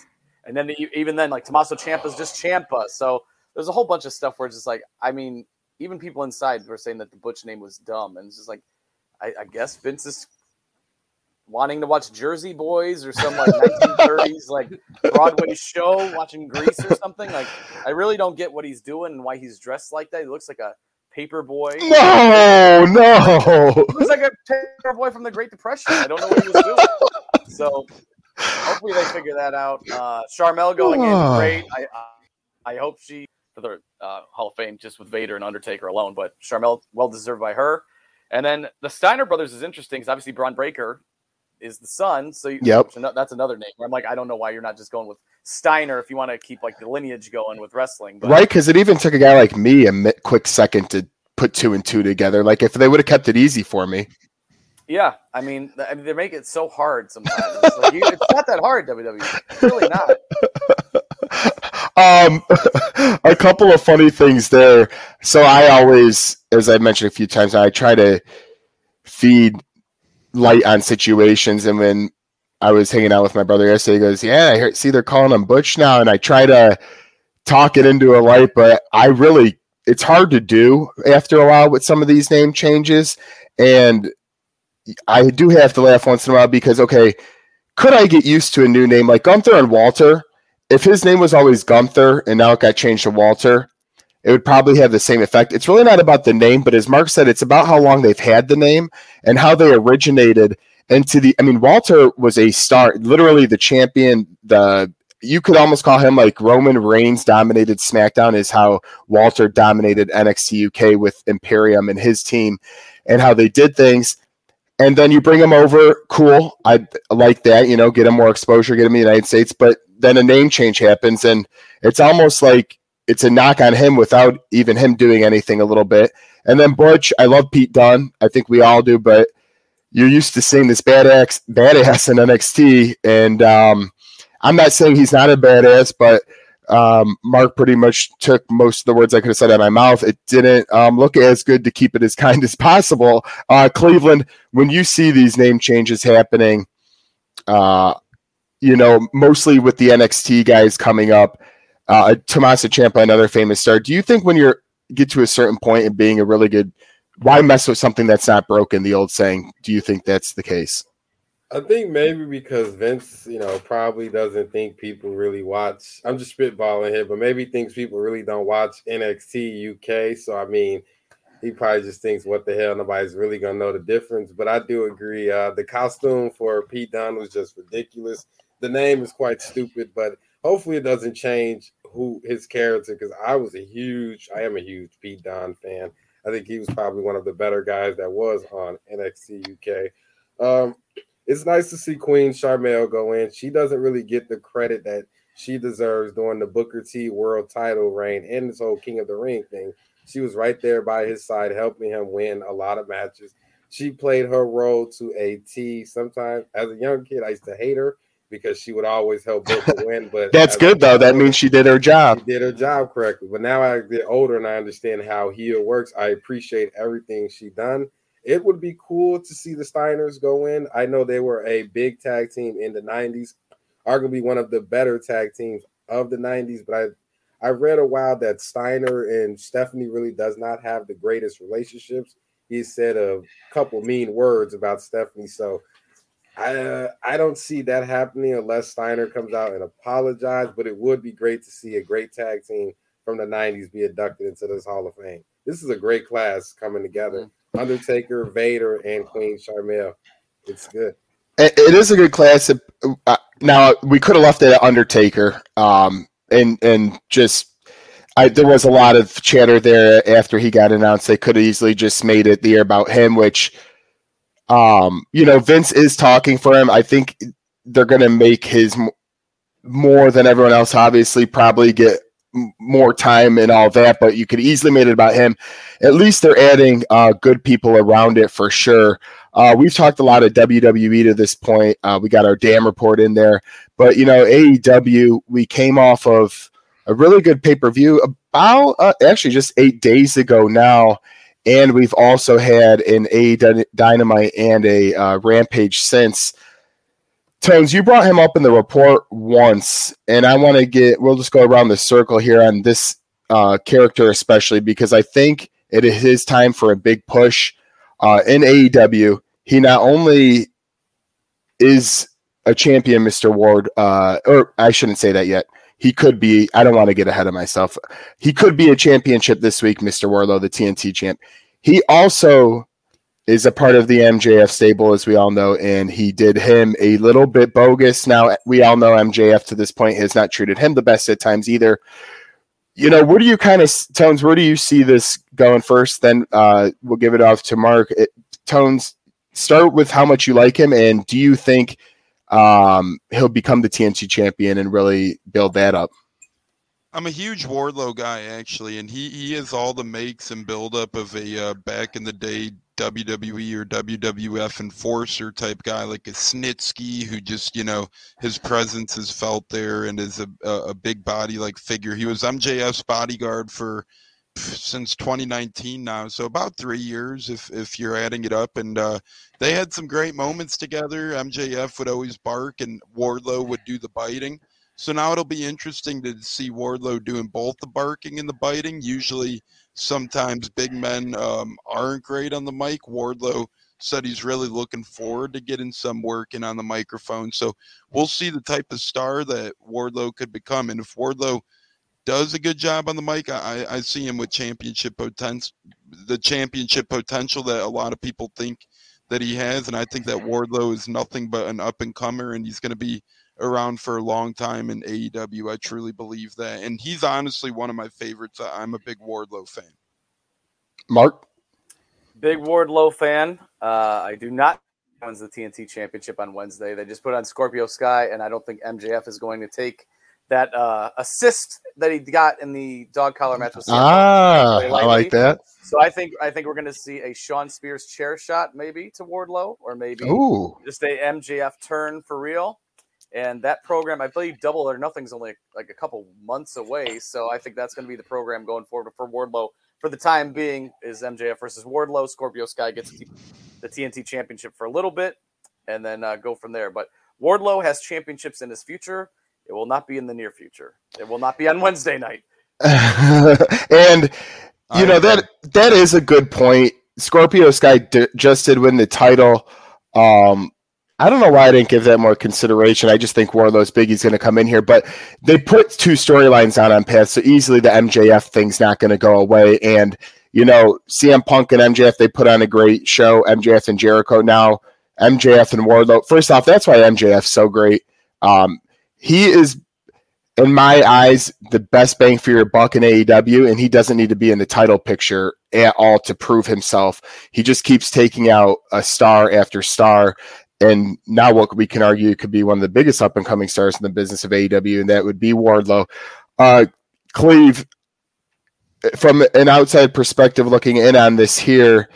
B: and then the, even then like Tommaso Ciampa is just Ciampa. So there's a whole bunch of stuff where it's just like, I mean, even people inside were saying that the Butch name was dumb, and it's just like, I, I guess Vince is wanting to watch Jersey Boys or some like 1930s like Broadway show, watching Grease or something. Like, I really don't get what he's doing and why he's dressed like that. He looks like a paper boy.
A: No, no.
B: He looks like a paper boy from the Great Depression. I don't know what he was doing. So hopefully they figure that out. Uh, Sharmell going in great. I, I I hope she for the uh, Hall of Fame just with Vader and Undertaker alone. But Sharmell, well deserved by her. And then the Steiner brothers is interesting because obviously Bron Breakker is the son. So you,
A: yep.
B: that's another name. I'm like, I don't know why you're not just going with Steiner if you want to keep like the lineage going with wrestling.
A: But. Right, because it even took a guy like me a quick second to put two and two together. Like if they would have kept it easy for me.
B: Yeah, I mean, I mean, they make it so hard sometimes. It's, like you, it's not that hard, WWE. It's really not.
A: Um, a couple of funny things there. So I always, as I mentioned a few times, I try to feed light on situations. And when I was hanging out with my brother yesterday, he goes, "Yeah, I heard, see they're calling him Butch now," and I try to talk it into a light, but I really it's hard to do after a while with some of these name changes, and I do have to laugh once in a while because okay, could I get used to a new name like Gunther and Walter? if his name was always Gunther and now it got changed to Walter, it would probably have the same effect. It's really not about the name, but as Mark said, it's about how long they've had the name and how they originated into the. I mean, Walter was a star, literally the champion. The you could almost call him like Roman Reigns dominated SmackDown, is how Walter dominated NXT UK with Imperium and his team, and how they did things. And then you bring him over, cool. I like that, you know, get him more exposure, get him in the United States. But then a name change happens, and it's almost like it's a knock on him without even him doing anything a little bit. And then Butch, I love Pete Dunne. I think we all do, but you're used to seeing this badass badass in NXT, and um, I'm not saying he's not a badass, but um, Mark pretty much took most of the words I could have said out of my mouth. It didn't um, look as good to keep it as kind as possible. Uh, Cleveland, when you see these name changes happening, uh, you know, mostly with the NXT guys coming up, uh, Tommaso Ciampa, another famous star. Do you think when you get to a certain point and being a really good, why mess with something that's not broken? The old saying. Do you think that's the case?
D: I think maybe because Vince, you know, probably doesn't think people really watch. I'm just spitballing here, but maybe thinks people really don't watch NXT UK. So I mean, he probably just thinks, "What the hell? Nobody's really gonna know the difference." But I do agree. Uh, the costume for Pete Dunne was just ridiculous. The name is quite stupid, but hopefully it doesn't change who his character. Because I was a huge, I am a huge Pete Dunne fan. I think he was probably one of the better guys that was on NXT UK. Um, it's nice to see Queen Sharmell go in. She doesn't really get the credit that she deserves during the Booker T World Title reign and this whole King of the Ring thing. She was right there by his side, helping him win a lot of matches. She played her role to a T. Sometimes, as a young kid, I used to hate her because she would always help Booker win. But
A: that's good though. That means she did her job.
D: She did her job correctly. But now I get older and I understand how heel works. I appreciate everything she done it would be cool to see the Steiners go in. I know they were a big tag team in the 90s, arguably one of the better tag teams of the 90s, but I I read a while that Steiner and Stephanie really does not have the greatest relationships. He said a couple mean words about Stephanie, so I uh, I don't see that happening unless Steiner comes out and apologize. But it would be great to see a great tag team from the '90s be inducted into this Hall of Fame. This is a great class coming together. Mm-hmm. Undertaker, Vader, and Queen Sharmell. It's good.
A: It, it is a good class. Uh, now we could have left it at Undertaker, um, and and just I, there was a lot of chatter there after he got announced. They could have easily just made it the year about him, which, um, you know, Vince is talking for him. I think they're going to make his more than everyone else. Obviously, probably get more time and all that, but you could easily made it about him. At least they're adding uh, good people around it for sure. Uh, we've talked a lot of WWE to this point. Uh, we got our damn report in there, but you know AEW. We came off of a really good pay per view about uh, actually just eight days ago now, and we've also had an A Dynamite and a uh, Rampage since. Tones, you brought him up in the report once, and I want to get, we'll just go around the circle here on this uh, character, especially because I think it is his time for a big push uh, in AEW. He not only is a champion, Mr. Ward, uh, or I shouldn't say that yet. He could be, I don't want to get ahead of myself. He could be a championship this week, Mr. Wardlow, the TNT champ. He also is a part of the MJF stable, as we all know, and he did him a little bit bogus. Now, we all know MJF to this point has not treated him the best at times either. You know, where do you kind of, Tones, where do you see this going first? Then uh, we'll give it off to Mark. It, Tones, start with how much you like him, and do you think um, he'll become the TNT champion and really build that up?
C: I'm a huge Wardlow guy actually, and he he has all the makes and buildup of a uh, back in the day WWE or WWF enforcer type guy, like a Snitsky, who just you know his presence is felt there and is a a big body like figure. He was MJF's bodyguard for since 2019 now, so about three years if if you're adding it up. And uh, they had some great moments together. MJF would always bark, and Wardlow would do the biting. So now it'll be interesting to see Wardlow doing both the barking and the biting. Usually, sometimes big men um, aren't great on the mic. Wardlow said he's really looking forward to getting some working on the microphone. So we'll see the type of star that Wardlow could become. And if Wardlow does a good job on the mic, I, I see him with championship potential, the championship potential that a lot of people think that he has. And I think that Wardlow is nothing but an up and comer, and he's going to be around for a long time in AEW. I truly believe that. And he's honestly one of my favorites. I'm a big Wardlow fan.
A: Mark?
B: Big Wardlow fan. Uh, I do not wins the TNT championship on Wednesday. They just put on Scorpio Sky, and I don't think MJF is going to take that uh, assist that he got in the dog collar match with CM
A: Ah, I like that.
B: So I think I think we're going to see a Shawn Spears chair shot maybe to Wardlow, or maybe
A: Ooh,
B: just a MJF turn for real. And that program, I believe, Double or Nothing's only like a couple months away. So I think that's going to be the program going forward for Wardlow for the time being. Is MJF versus Wardlow? Scorpio Sky gets the TNT Championship for a little bit, and then uh, go from there. But Wardlow has championships in his future. It will not be in the near future. It will not be on Wednesday night.
A: and you know that that is a good point. Scorpio Sky d- just did win the title. Um, I don't know why I didn't give that more consideration. I just think Wardlow's Biggie's going to come in here, but they put two storylines on on Path, so easily the MJF thing's not going to go away. And you know, CM Punk and MJF they put on a great show. MJF and Jericho now. MJF and Wardlow. First off, that's why MJF's so great. Um, he is in my eyes, the best bang for your buck in AEW, and he doesn't need to be in the title picture at all to prove himself. He just keeps taking out a star after star. And now, what we can argue could be one of the biggest up and coming stars in the business of AEW, and that would be Wardlow. Uh, Cleve, from an outside perspective, looking in on this here,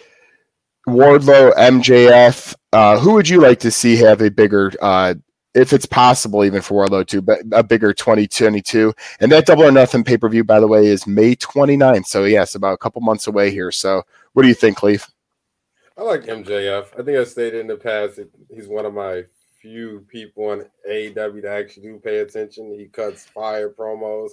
A: Wardlow, MJF, uh, who would you like to see have a bigger uh, if it's possible, even for Wardlow too, but a bigger 2022. And that double or nothing pay per view, by the way, is May 29th. So, yes, about a couple months away here. So, what do you think, Cleve?
D: I like MJF. I think I stated in the past that he's one of my few people on AEW that actually do pay attention. He cuts fire promos.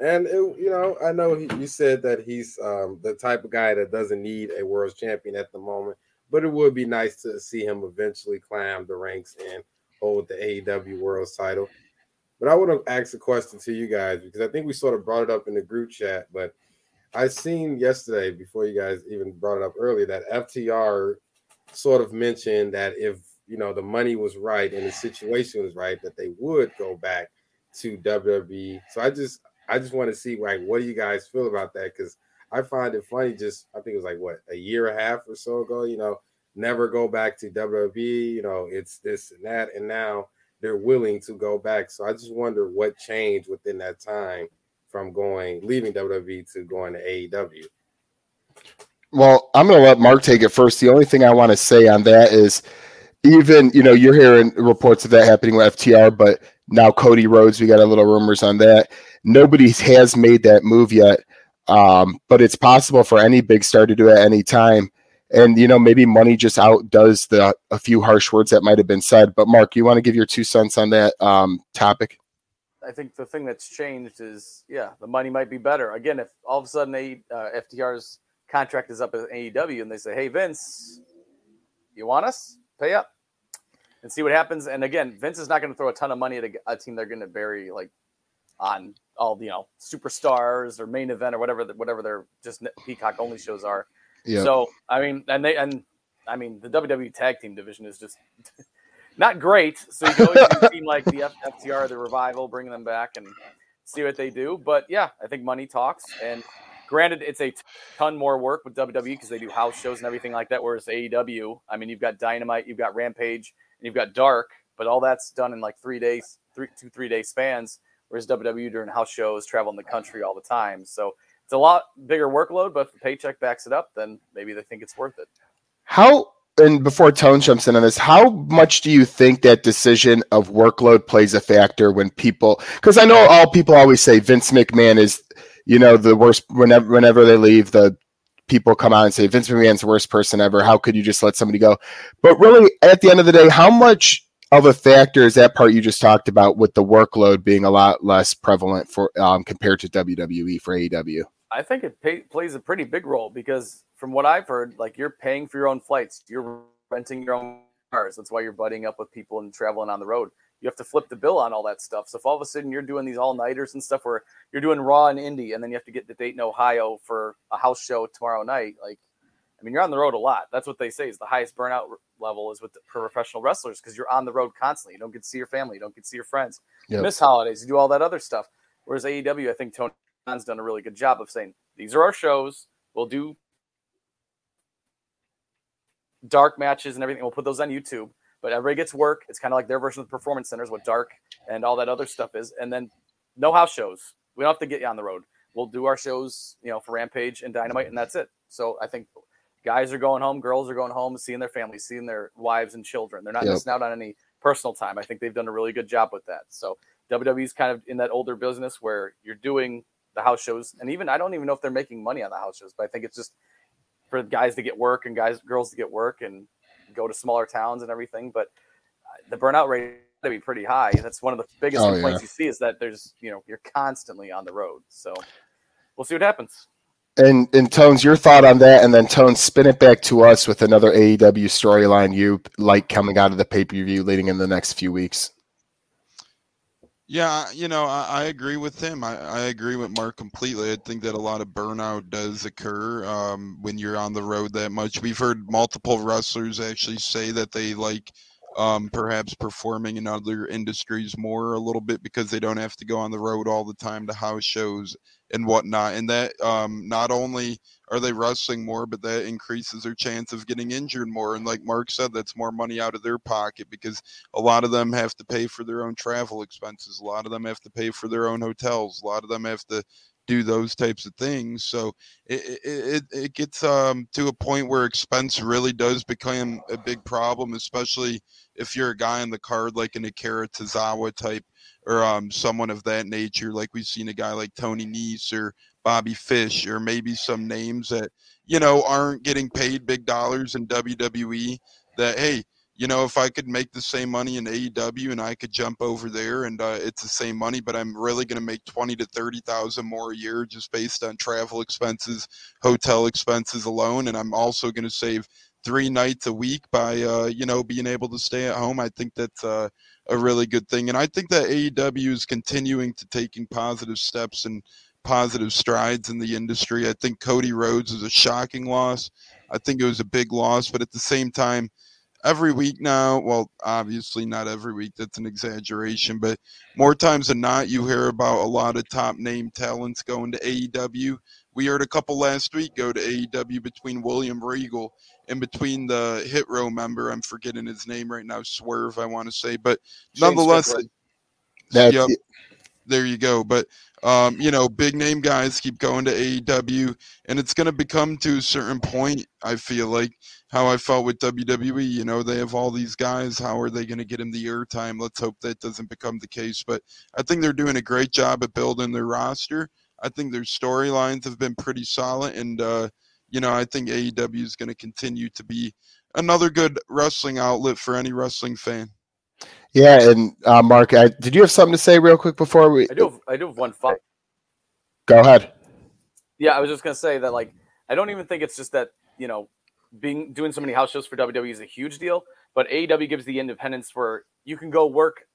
D: And, it, you know, I know he, you said that he's um, the type of guy that doesn't need a world champion at the moment, but it would be nice to see him eventually climb the ranks and hold the AEW World title. But I want to ask a question to you guys because I think we sort of brought it up in the group chat. But I seen yesterday before you guys even brought it up earlier that FTR sort of mentioned that if you know the money was right and the situation was right, that they would go back to WWE. So I just I just want to see like what do you guys feel about that? Because I find it funny. Just I think it was like what a year and a half or so ago. You know, never go back to WWE. You know, it's this and that, and now they're willing to go back. So I just wonder what changed within that time from going leaving WWE to going to AEW.
A: Well, I'm going to let Mark take it first. The only thing I want to say on that is even, you know, you're hearing reports of that happening with FTR, but now Cody Rhodes, we got a little rumors on that. Nobody has made that move yet. Um, but it's possible for any big star to do it at any time. And you know, maybe money just outdoes the a few harsh words that might have been said. But Mark, you want to give your two cents on that um, topic?
B: I think the thing that's changed is, yeah, the money might be better. Again, if all of a sudden a, uh, FTR's contract is up at AEW and they say, "Hey, Vince, you want us? Pay up," and see what happens. And again, Vince is not going to throw a ton of money at a, a team they're going to bury like on all you know superstars or main event or whatever whatever their just Peacock only shows are.
A: Yeah.
B: So I mean, and they and I mean the WWE tag team division is just not great. So you always do a team like the FTR, the Revival, bring them back and see what they do. But yeah, I think money talks. And granted, it's a ton more work with WWE because they do house shows and everything like that. Whereas AEW, I mean, you've got Dynamite, you've got Rampage, and you've got Dark, but all that's done in like three days, three two three day spans. Whereas WWE during house shows traveling the country all the time. So it's a lot bigger workload, but if the paycheck backs it up, then maybe they think it's worth it.
A: How and before Tone jumps in on this, how much do you think that decision of workload plays a factor when people? Because I know all people always say Vince McMahon is, you know, the worst. Whenever whenever they leave, the people come out and say Vince McMahon's the worst person ever. How could you just let somebody go? But really, at the end of the day, how much of a factor is that part you just talked about with the workload being a lot less prevalent for um, compared to WWE for AEW?
B: I think it pay, plays a pretty big role because from what I've heard, like you're paying for your own flights, you're renting your own cars. That's why you're butting up with people and traveling on the road. You have to flip the bill on all that stuff. So if all of a sudden you're doing these all nighters and stuff where you're doing Raw in Indy, and then you have to get to Dayton, Ohio for a house show tomorrow night, like I mean, you're on the road a lot. That's what they say is the highest burnout level is with the professional wrestlers because you're on the road constantly. You don't get to see your family, you don't get to see your friends, you miss holidays, you do all that other stuff. Whereas AEW, I think Tony Khan's done a really good job of saying these are our shows. We'll do dark matches and everything. We'll put those on YouTube. But everybody gets work. It's kind of like their version of the performance centers, what dark and all that other stuff is. And then no house shows. We don't have to get you on the road. We'll do our shows, you know, for Rampage and Dynamite, and that's it. So I think guys are going home, girls are going home, seeing their families, seeing their wives and children. They're not yep. missing out on any personal time. I think they've done a really good job with that. So WWE's kind of in that older business where you're doing the house shows, and even I don't even know if they're making money on the house shows, but I think it's just for guys to get work and guys girls to get work and go to smaller towns and everything. But uh, the burnout rate to be pretty high. That's one of the biggest oh, complaints yeah. you see is that there's you know you're constantly on the road. So we'll see what happens.
A: And and Tones, your thought on that, and then Tones, spin it back to us with another AEW storyline you like coming out of the pay per view leading in the next few weeks.
C: Yeah, you know, I, I agree with him. I, I, agree with Mark completely. I think that a lot of burnout does occur um, when you're on the road that much. We've heard multiple wrestlers actually say that they like um, perhaps performing in other industries more a little bit because they don't have to go on the road all the time to house shows and whatnot. And that um, not only are they wrestling more, but that increases their chance of getting injured more. And like Mark said, that's more money out of their pocket because a lot of them have to pay for their own travel expenses. A lot of them have to pay for their own hotels. A lot of them have to do those types of things. So it it, it gets um, to a point where expense really does become a big problem, especially if you're a guy on the card like an Akira Tozawa type or um, someone of that nature. Like we've seen a guy like Tony Nese or Bobby Fish or maybe some names that you know aren't getting paid big dollars in WWE. That hey, you know, if I could make the same money in AEW and I could jump over there and uh, it's the same money, but I'm really going to make twenty to thirty thousand more a year just based on travel expenses, hotel expenses alone, and I'm also going to save three nights a week by uh, you know being able to stay at home. I think that's uh, a really good thing, and I think that AEW is continuing to taking positive steps and positive strides in the industry. I think Cody Rhodes is a shocking loss. I think it was a big loss, but at the same time every week now. Well, obviously not every week. That's an exaggeration, but more times than not, you hear about a lot of top name talents going to AEW. We heard a couple last week go to AEW between William Regal and between the Hit Row member. I'm forgetting his name right now. Swerve, I want to say, but nonetheless, yep, there you go. But um, you know, big name guys keep going to AEW, and it's going to become to a certain point. I feel like how I felt with WWE. You know, they have all these guys. How are they going to get him the airtime? Let's hope that doesn't become the case. But I think they're doing a great job at building their roster. I think their storylines have been pretty solid, and uh, you know, I think AEW is going to continue to be another good wrestling outlet for any wrestling fan.
A: Yeah, and uh, Mark, I, did you have something to say real quick before we?
B: I do. Have, I do have one thought.
A: Go ahead.
B: Yeah, I was just gonna say that. Like, I don't even think it's just that you know being doing so many house shows for WWE is a huge deal, but AEW gives the independence where you can go work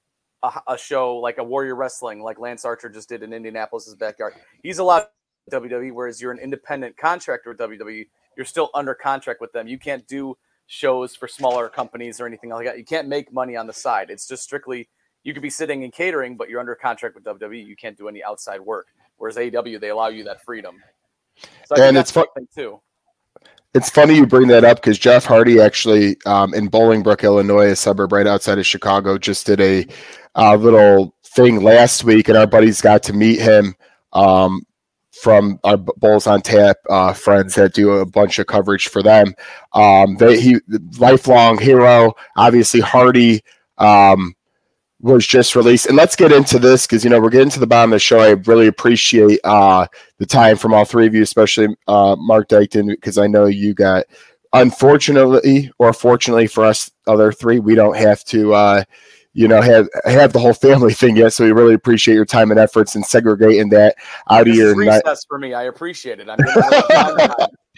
B: a, a show like a Warrior Wrestling, like Lance Archer just did in Indianapolis's backyard. He's allowed WWE, whereas you're an independent contractor with WWE, you're still under contract with them. You can't do shows for smaller companies or anything like that. You can't make money on the side. It's just strictly you could be sitting in catering, but you're under contract with WWE. You can't do any outside work. Whereas AEW, they allow you that freedom.
A: So and it's fun too. It's funny you bring that up because Jeff Hardy actually um, in Bolingbrook, Illinois, a suburb right outside of Chicago, just did a uh, little thing last week, and our buddies got to meet him um, from our Bulls on Tap uh, friends that do a bunch of coverage for them. Um, they he lifelong hero, obviously Hardy. Um, was just released. And let's get into this because you know we're getting to the bottom of the show. I really appreciate uh, the time from all three of you, especially uh, Mark Dykton, because I know you got. Unfortunately, or fortunately for us, other three, we don't have to, uh, you know, have have the whole family thing yet. So we really appreciate your time and efforts and segregating that out
B: this
A: of your
B: recess night. for me. I appreciate it. I'm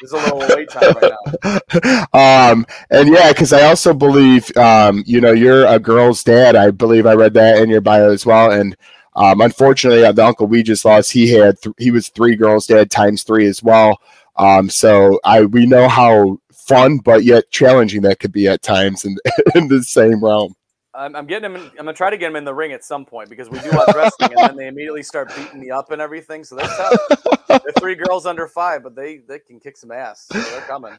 B: There's a little wait time right
A: now. um, and yeah, because I also believe, um, you know, you're a girl's dad. I believe I read that in your bio as well. And um, unfortunately, uh, the uncle we just lost, he had th- he was three girls' dad times three as well. Um, so I we know how fun but yet challenging that could be at times in in the same realm.
B: I'm, I'm getting him. In, I'm gonna try to get him in the ring at some point because we do watch wrestling, and then they immediately start beating me up and everything. So they're tough. they're three girls under five, but they they can kick some ass. So they're coming.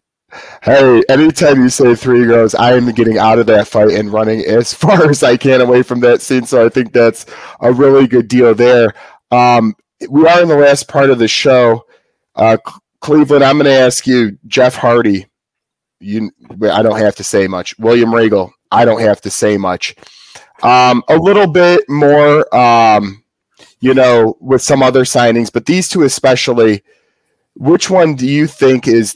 A: Hey, anytime you say three girls, I am getting out of that fight and running as far as I can away from that scene. So I think that's a really good deal there. Um, we are in the last part of the show. Uh, Cleveland, I'm going to ask you, Jeff Hardy. You, I don't have to say much. William Regal, I don't have to say much. Um, a little bit more, um, you know, with some other signings, but these two especially. Which one do you think is?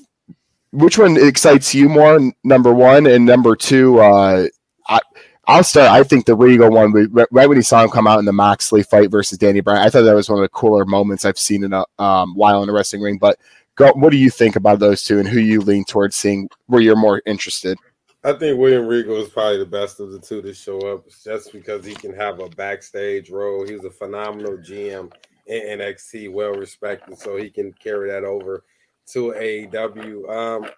A: Which one excites you more? Number one and number two. Uh, I, I'll start. I think the Regal one, right when he saw him come out in the Moxley fight versus Danny Bryan, I thought that was one of the cooler moments I've seen in a um, while in a wrestling ring. But go, what do you think about those two, and who you lean towards seeing where you're more interested?
D: I think William Regal is probably the best of the two to show up, just because he can have a backstage role. He's a phenomenal GM in NXT, well respected, so he can carry that over to AEW. Um,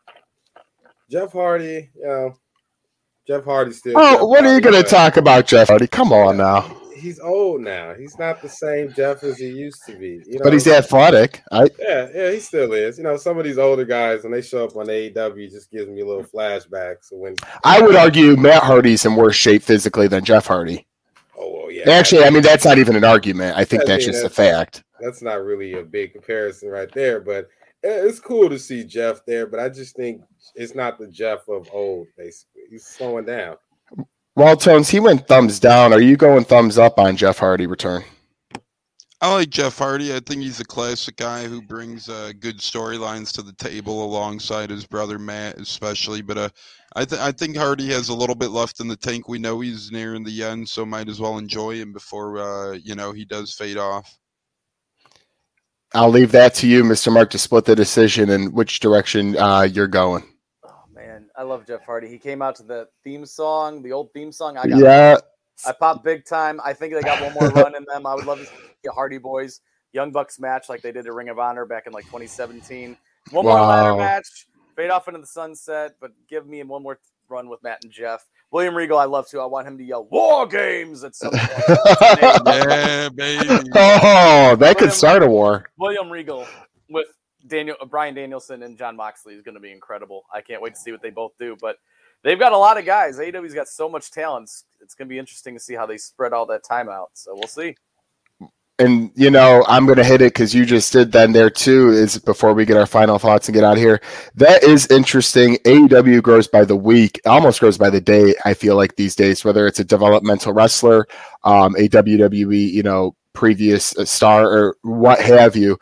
D: Jeff Hardy, you know Jeff Hardy still.
A: Oh,
D: Jeff
A: what are you going to talk about, Jeff Hardy? Come on now.
D: He's old now. He's not the same Jeff as he used to be. You know,
A: But he's athletic. I
D: yeah, yeah, he still is. You know, some of these older guys when they show up on AEW, just gives me a little flashback. So when
A: I would argue Matt Hardy's in worse shape physically than Jeff Hardy.
D: oh well, yeah,
A: Actually, I mean that's not even an argument. I think
D: I
A: that's
D: mean,
A: just a fact.
D: that's not really a big comparison right there. But it's cool to see Jeff there. But I just think it's not the Jeff of old. Basically, he's slowing down.
A: Well, Tones, he went thumbs down. Are you going thumbs up on Jeff Hardy return?
C: I like Jeff Hardy. I think he's a classic guy who brings uh, good storylines to the table alongside his brother Matt, especially. But uh, I, th- I think Hardy has a little bit left in the tank. We know he's nearing the end, so might as well enjoy him before uh, you know he does fade off.
A: I'll leave that to you, Mr. Mark, to split the decision and which direction uh, you're going.
B: Man, I love Jeff Hardy. He came out to the theme song, the old theme song. I got
A: Yeah,
B: I popped big time. I think they got one more run in them. I would love to see a Hardy Boys Young Bucks match like they did at Ring of Honor back in like 2017. One more ladder match, fade off into the sunset, but give me one more run with Matt and Jeff. William Regal, I love to. I want him to yell "War Games" at some point.
C: Yeah, baby.
A: Oh, that
B: William-
A: could start a war.
B: William Regal with Daniel Bryan Danielson and Jon Moxley is going to be incredible. I can't wait to see what they both do. But they've got a lot of guys. AEW's got so much talent. It's, going to be interesting to see how they spread all that time out. So we'll see.
A: And you know, I'm gonna hit it because you just did then there too. Is before we get our final thoughts and get out of here. That is interesting. AEW grows by the week, almost grows by the day. I feel like these days, whether it's a developmental wrestler, um, a WWE, you know, previous uh, star or what have you.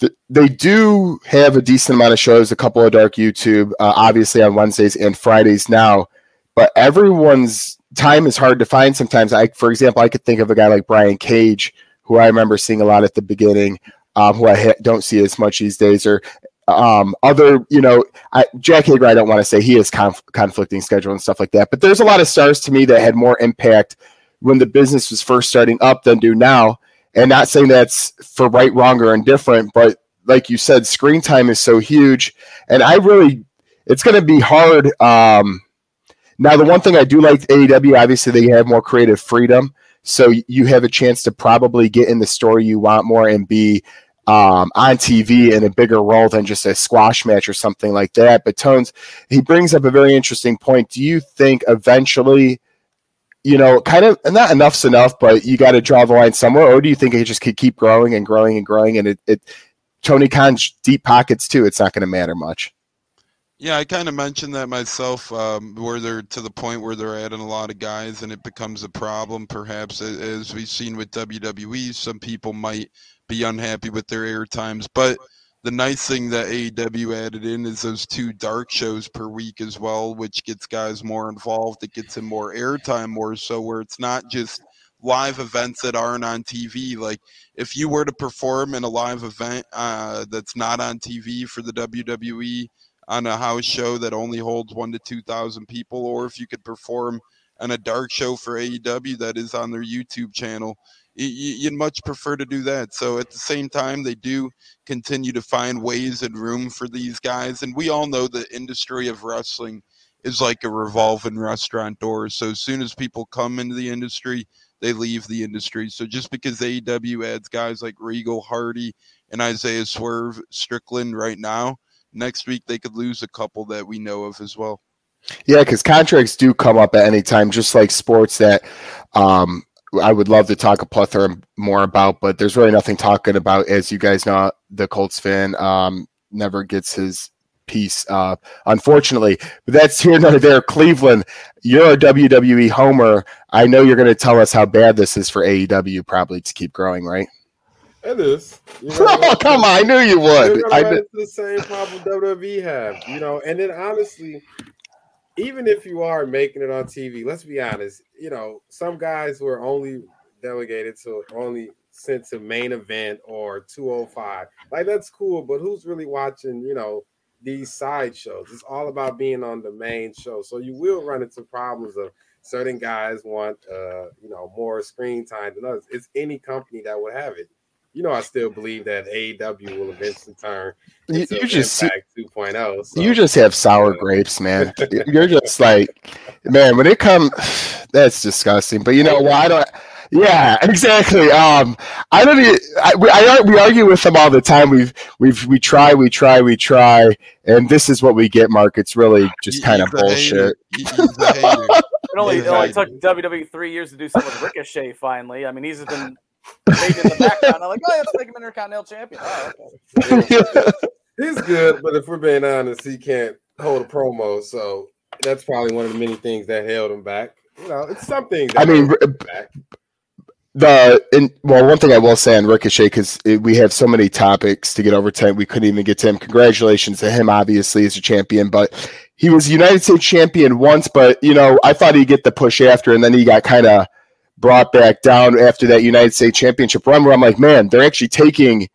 A: Th- They do have a decent amount of shows, a couple of dark YouTube, uh, obviously on Wednesdays and Fridays now. But everyone's time is hard to find sometimes. I, for example, I could think of a guy like Brian Cage who I remember seeing a lot at the beginning, um, who I ha- don't see as much these days, or um, other, you know, I, Jake Hager, I don't want to say he has conf- conflicting schedule and stuff like that, but there's a lot of stars to me that had more impact when the business was first starting up than do now. And not saying that's for right, wrong, or indifferent, but like you said, screen time is so huge. And I really, it's going to be hard. Um, now, the one thing I do like AEW, obviously, they have more creative freedom. So you have a chance to probably get in the story you want more and be um, on TV in a bigger role than just a squash match or something like that. But Tones, he brings up a very interesting point. Do you think eventually, you know, kind of not enough's enough, but you got to draw the line somewhere, or do you think it just could keep growing and growing and growing? And it, it Tony Khan's deep pockets too. It's not going to matter much.
C: Yeah, I kind of mentioned that myself, um, where they're to the point where they're adding a lot of guys, and it becomes a problem. Perhaps as we've seen with WWE, some people might be unhappy with their air times. But the nice thing that AEW added in is those two dark shows per week as well, which gets guys more involved. It gets them more airtime, more so where it's not just live events that aren't on TV. Like if you were to perform in a live event uh, that's not on TV for the WWE on a house show that only holds one to two thousand people, or if you could perform on a dark show for AEW that is on their YouTube channel, you'd much prefer to do that. So at the same time, they do continue to find ways and room for these guys, and we all know the industry of wrestling is like a revolving restaurant door. So as soon as people come into the industry, they leave the industry. So just because AEW adds guys like Regal, Hardy, and Isaiah Swerve Strickland right now, next week they could lose a couple that we know of as well.
A: Yeah, because contracts do come up at any time, just like sports that um, I would love to talk a plethora more about, but there's really nothing talking about. As you guys know, the Colts fan um, never gets his piece, uh, unfortunately. But that's here nor there. Cleveland, you're a WWE homer. I know you're going to tell us how bad this is for AEW, probably to keep growing, right?
D: It is.
A: You know, oh, come on! I knew you would.
D: I into the same problem WWE have, you know. And then honestly, even if you are making it on TV, let's be honest. You know, some guys were only delegated to only sent to main event or 205. Like that's cool, but who's really watching? You know, these side shows. It's all about being on the main show. So you will run into problems of certain guys want uh, you know more screen time than others. It's any company that would have it you know, I still believe that AEW will eventually turn.
A: You, you just
D: 2.0. So.
A: You just have sour grapes, man. You're just like, man. When it comes, that's disgusting. But you know why don't? Yeah, exactly. Um, I don't. Even, I, I, we argue with them all the time. We've we've we try, we try, we try, and this is what we get. Mark, it's really just kind of bullshit.
B: it only, it only took WWE three years to do something with Ricochet. Finally, I mean, he's been fade in the background. I'm like, oh, yeah, let's make him Intercontinental Champion. Oh,
D: okay. He's good, but if we're being honest, he can't hold a promo. So that's probably one of the many things that held him back. You know, it's something.
A: I mean, the in, well, one thing I will say on Ricochet because we have so many topics to get over tonight, we couldn't even get to him. Congratulations to him, obviously, as a champion, but he was United States champion once. But you know, I thought he'd get the push after, and then he got kind of brought back down after that United States Championship run where I'm like, man, they're actually taking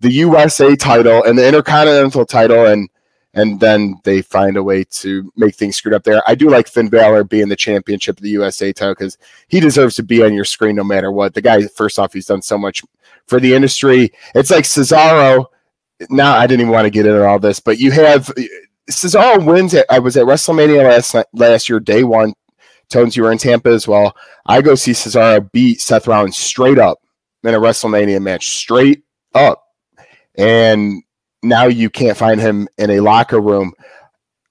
A: the USA title and the Intercontinental title and and then they find a way to make things screwed up there. I do like Finn Balor being the championship of the USA title because he deserves to be on your screen no matter what. The guy, first off, he's done so much for the industry. It's like Cesaro. Now I didn't even want to get into all this, but you have Cesaro wins. At, I was at WrestleMania last last year, day one, Tones, you were in Tampa as well. I go see Cesaro beat Seth Rollins straight up in a WrestleMania match, straight up. And now you can't find him in a locker room.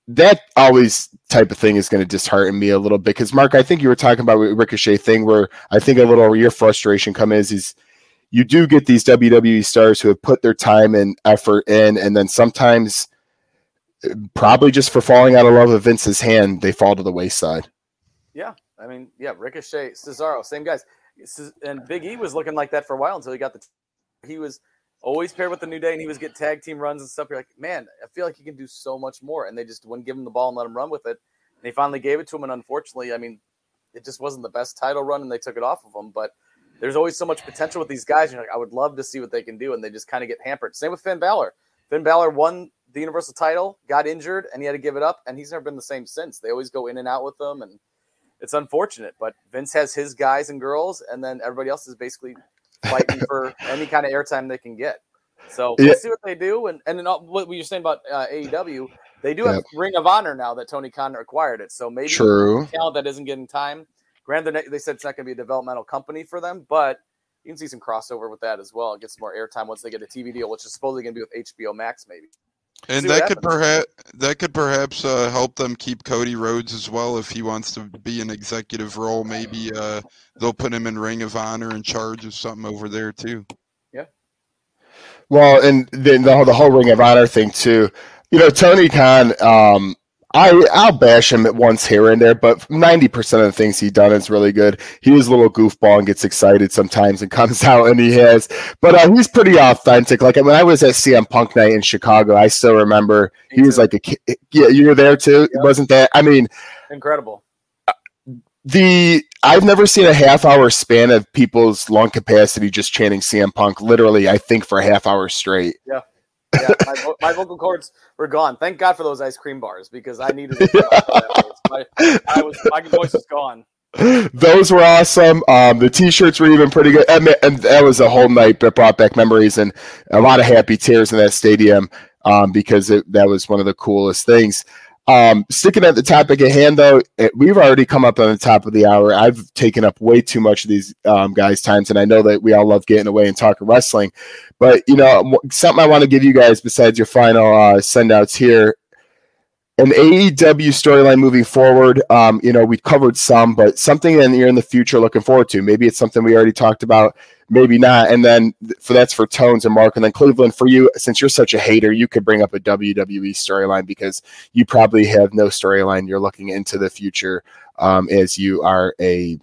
A: That always type of thing is going to dishearten me a little bit because Mark, I think you were talking about Ricochet thing where I think a little of your frustration come is is you do get these WWE stars who have put their time and effort in, and then sometimes, probably just for falling out of love with Vince's hand, they fall to the wayside.
B: Yeah, I mean, yeah, Ricochet, Cesaro, same guys, and Big E was looking like that for a while until he got the. He was always paired with the New Day, and he was get tag team runs and stuff. You're like, man, I feel like he can do so much more, and they just wouldn't give him the ball and let him run with it. And they finally gave it to him, and unfortunately, I mean, it just wasn't the best title run, and they took it off of him. But there's always so much potential with these guys. You're like, I would love to see what they can do, and they just kind of get hampered. Same with Finn Balor. Finn Balor won the Universal title, got injured, and he had to give it up, and he's never been the same since. They always go in and out with them, and it's unfortunate, but Vince has his guys and girls, and then everybody else is basically fighting for any kind of airtime they can get. So we'll yeah. see what they do. And and then what you're saying about uh, AEW, they do have yep. Ring of Honor now that Tony Khan acquired it. So maybe
A: True.
B: talent that isn't getting time. Granted, they said it's not going to be a developmental company for them, but you can see some crossover with that as well. Get some more airtime once they get a TV deal, which is supposedly going to be with HBO Max, maybe.
C: And that could perhaps that could perhaps uh, help them keep Cody Rhodes as well if he wants to be an executive role. Maybe uh, they'll put him in Ring of Honor in charge of something over there too.
B: Yeah.
A: Well, and then the, the whole Ring of Honor thing too. You know, Tony Khan. Um, I I'll bash him at once here and there, but ninety percent of the things he done is really good. He is a little goofball and gets excited sometimes and comes out and he has, but uh, he's pretty authentic. Like when I was at CM Punk night in Chicago, I still remember Me he was like a kid. Yeah, you were there too, wasn't that? I mean,
B: incredible.
A: The I've never seen a half hour span of people's lung capacity just chanting CM Punk. Literally, I think for a half hour straight.
B: Yeah yeah, my, my, vocal cords were gone. Thank God for those ice cream bars because I needed my, I was, my voice was gone.
A: Those were awesome. Um, the t-shirts were even pretty good, and, and, that was a whole night that brought back memories and a lot of happy tears in that stadium um, because it, that was one of the coolest things. Um, sticking at the topic at hand, though, it, we've already come up on the top of the hour. I've taken up way too much of these um, guys' times, and I know that we all love getting away and talking wrestling. But you know, something I want to give you guys besides your final uh, send outs here. an AEW storyline moving forward. Um, you know, we covered some, but something in you're in the future looking forward to. Maybe it's something we already talked about, maybe not. And then for that's for Tones and Mark, and then Cleveland for you, since you're such a hater, you could bring up a WWE storyline because you probably have no storyline. You're looking into the future um, as you are a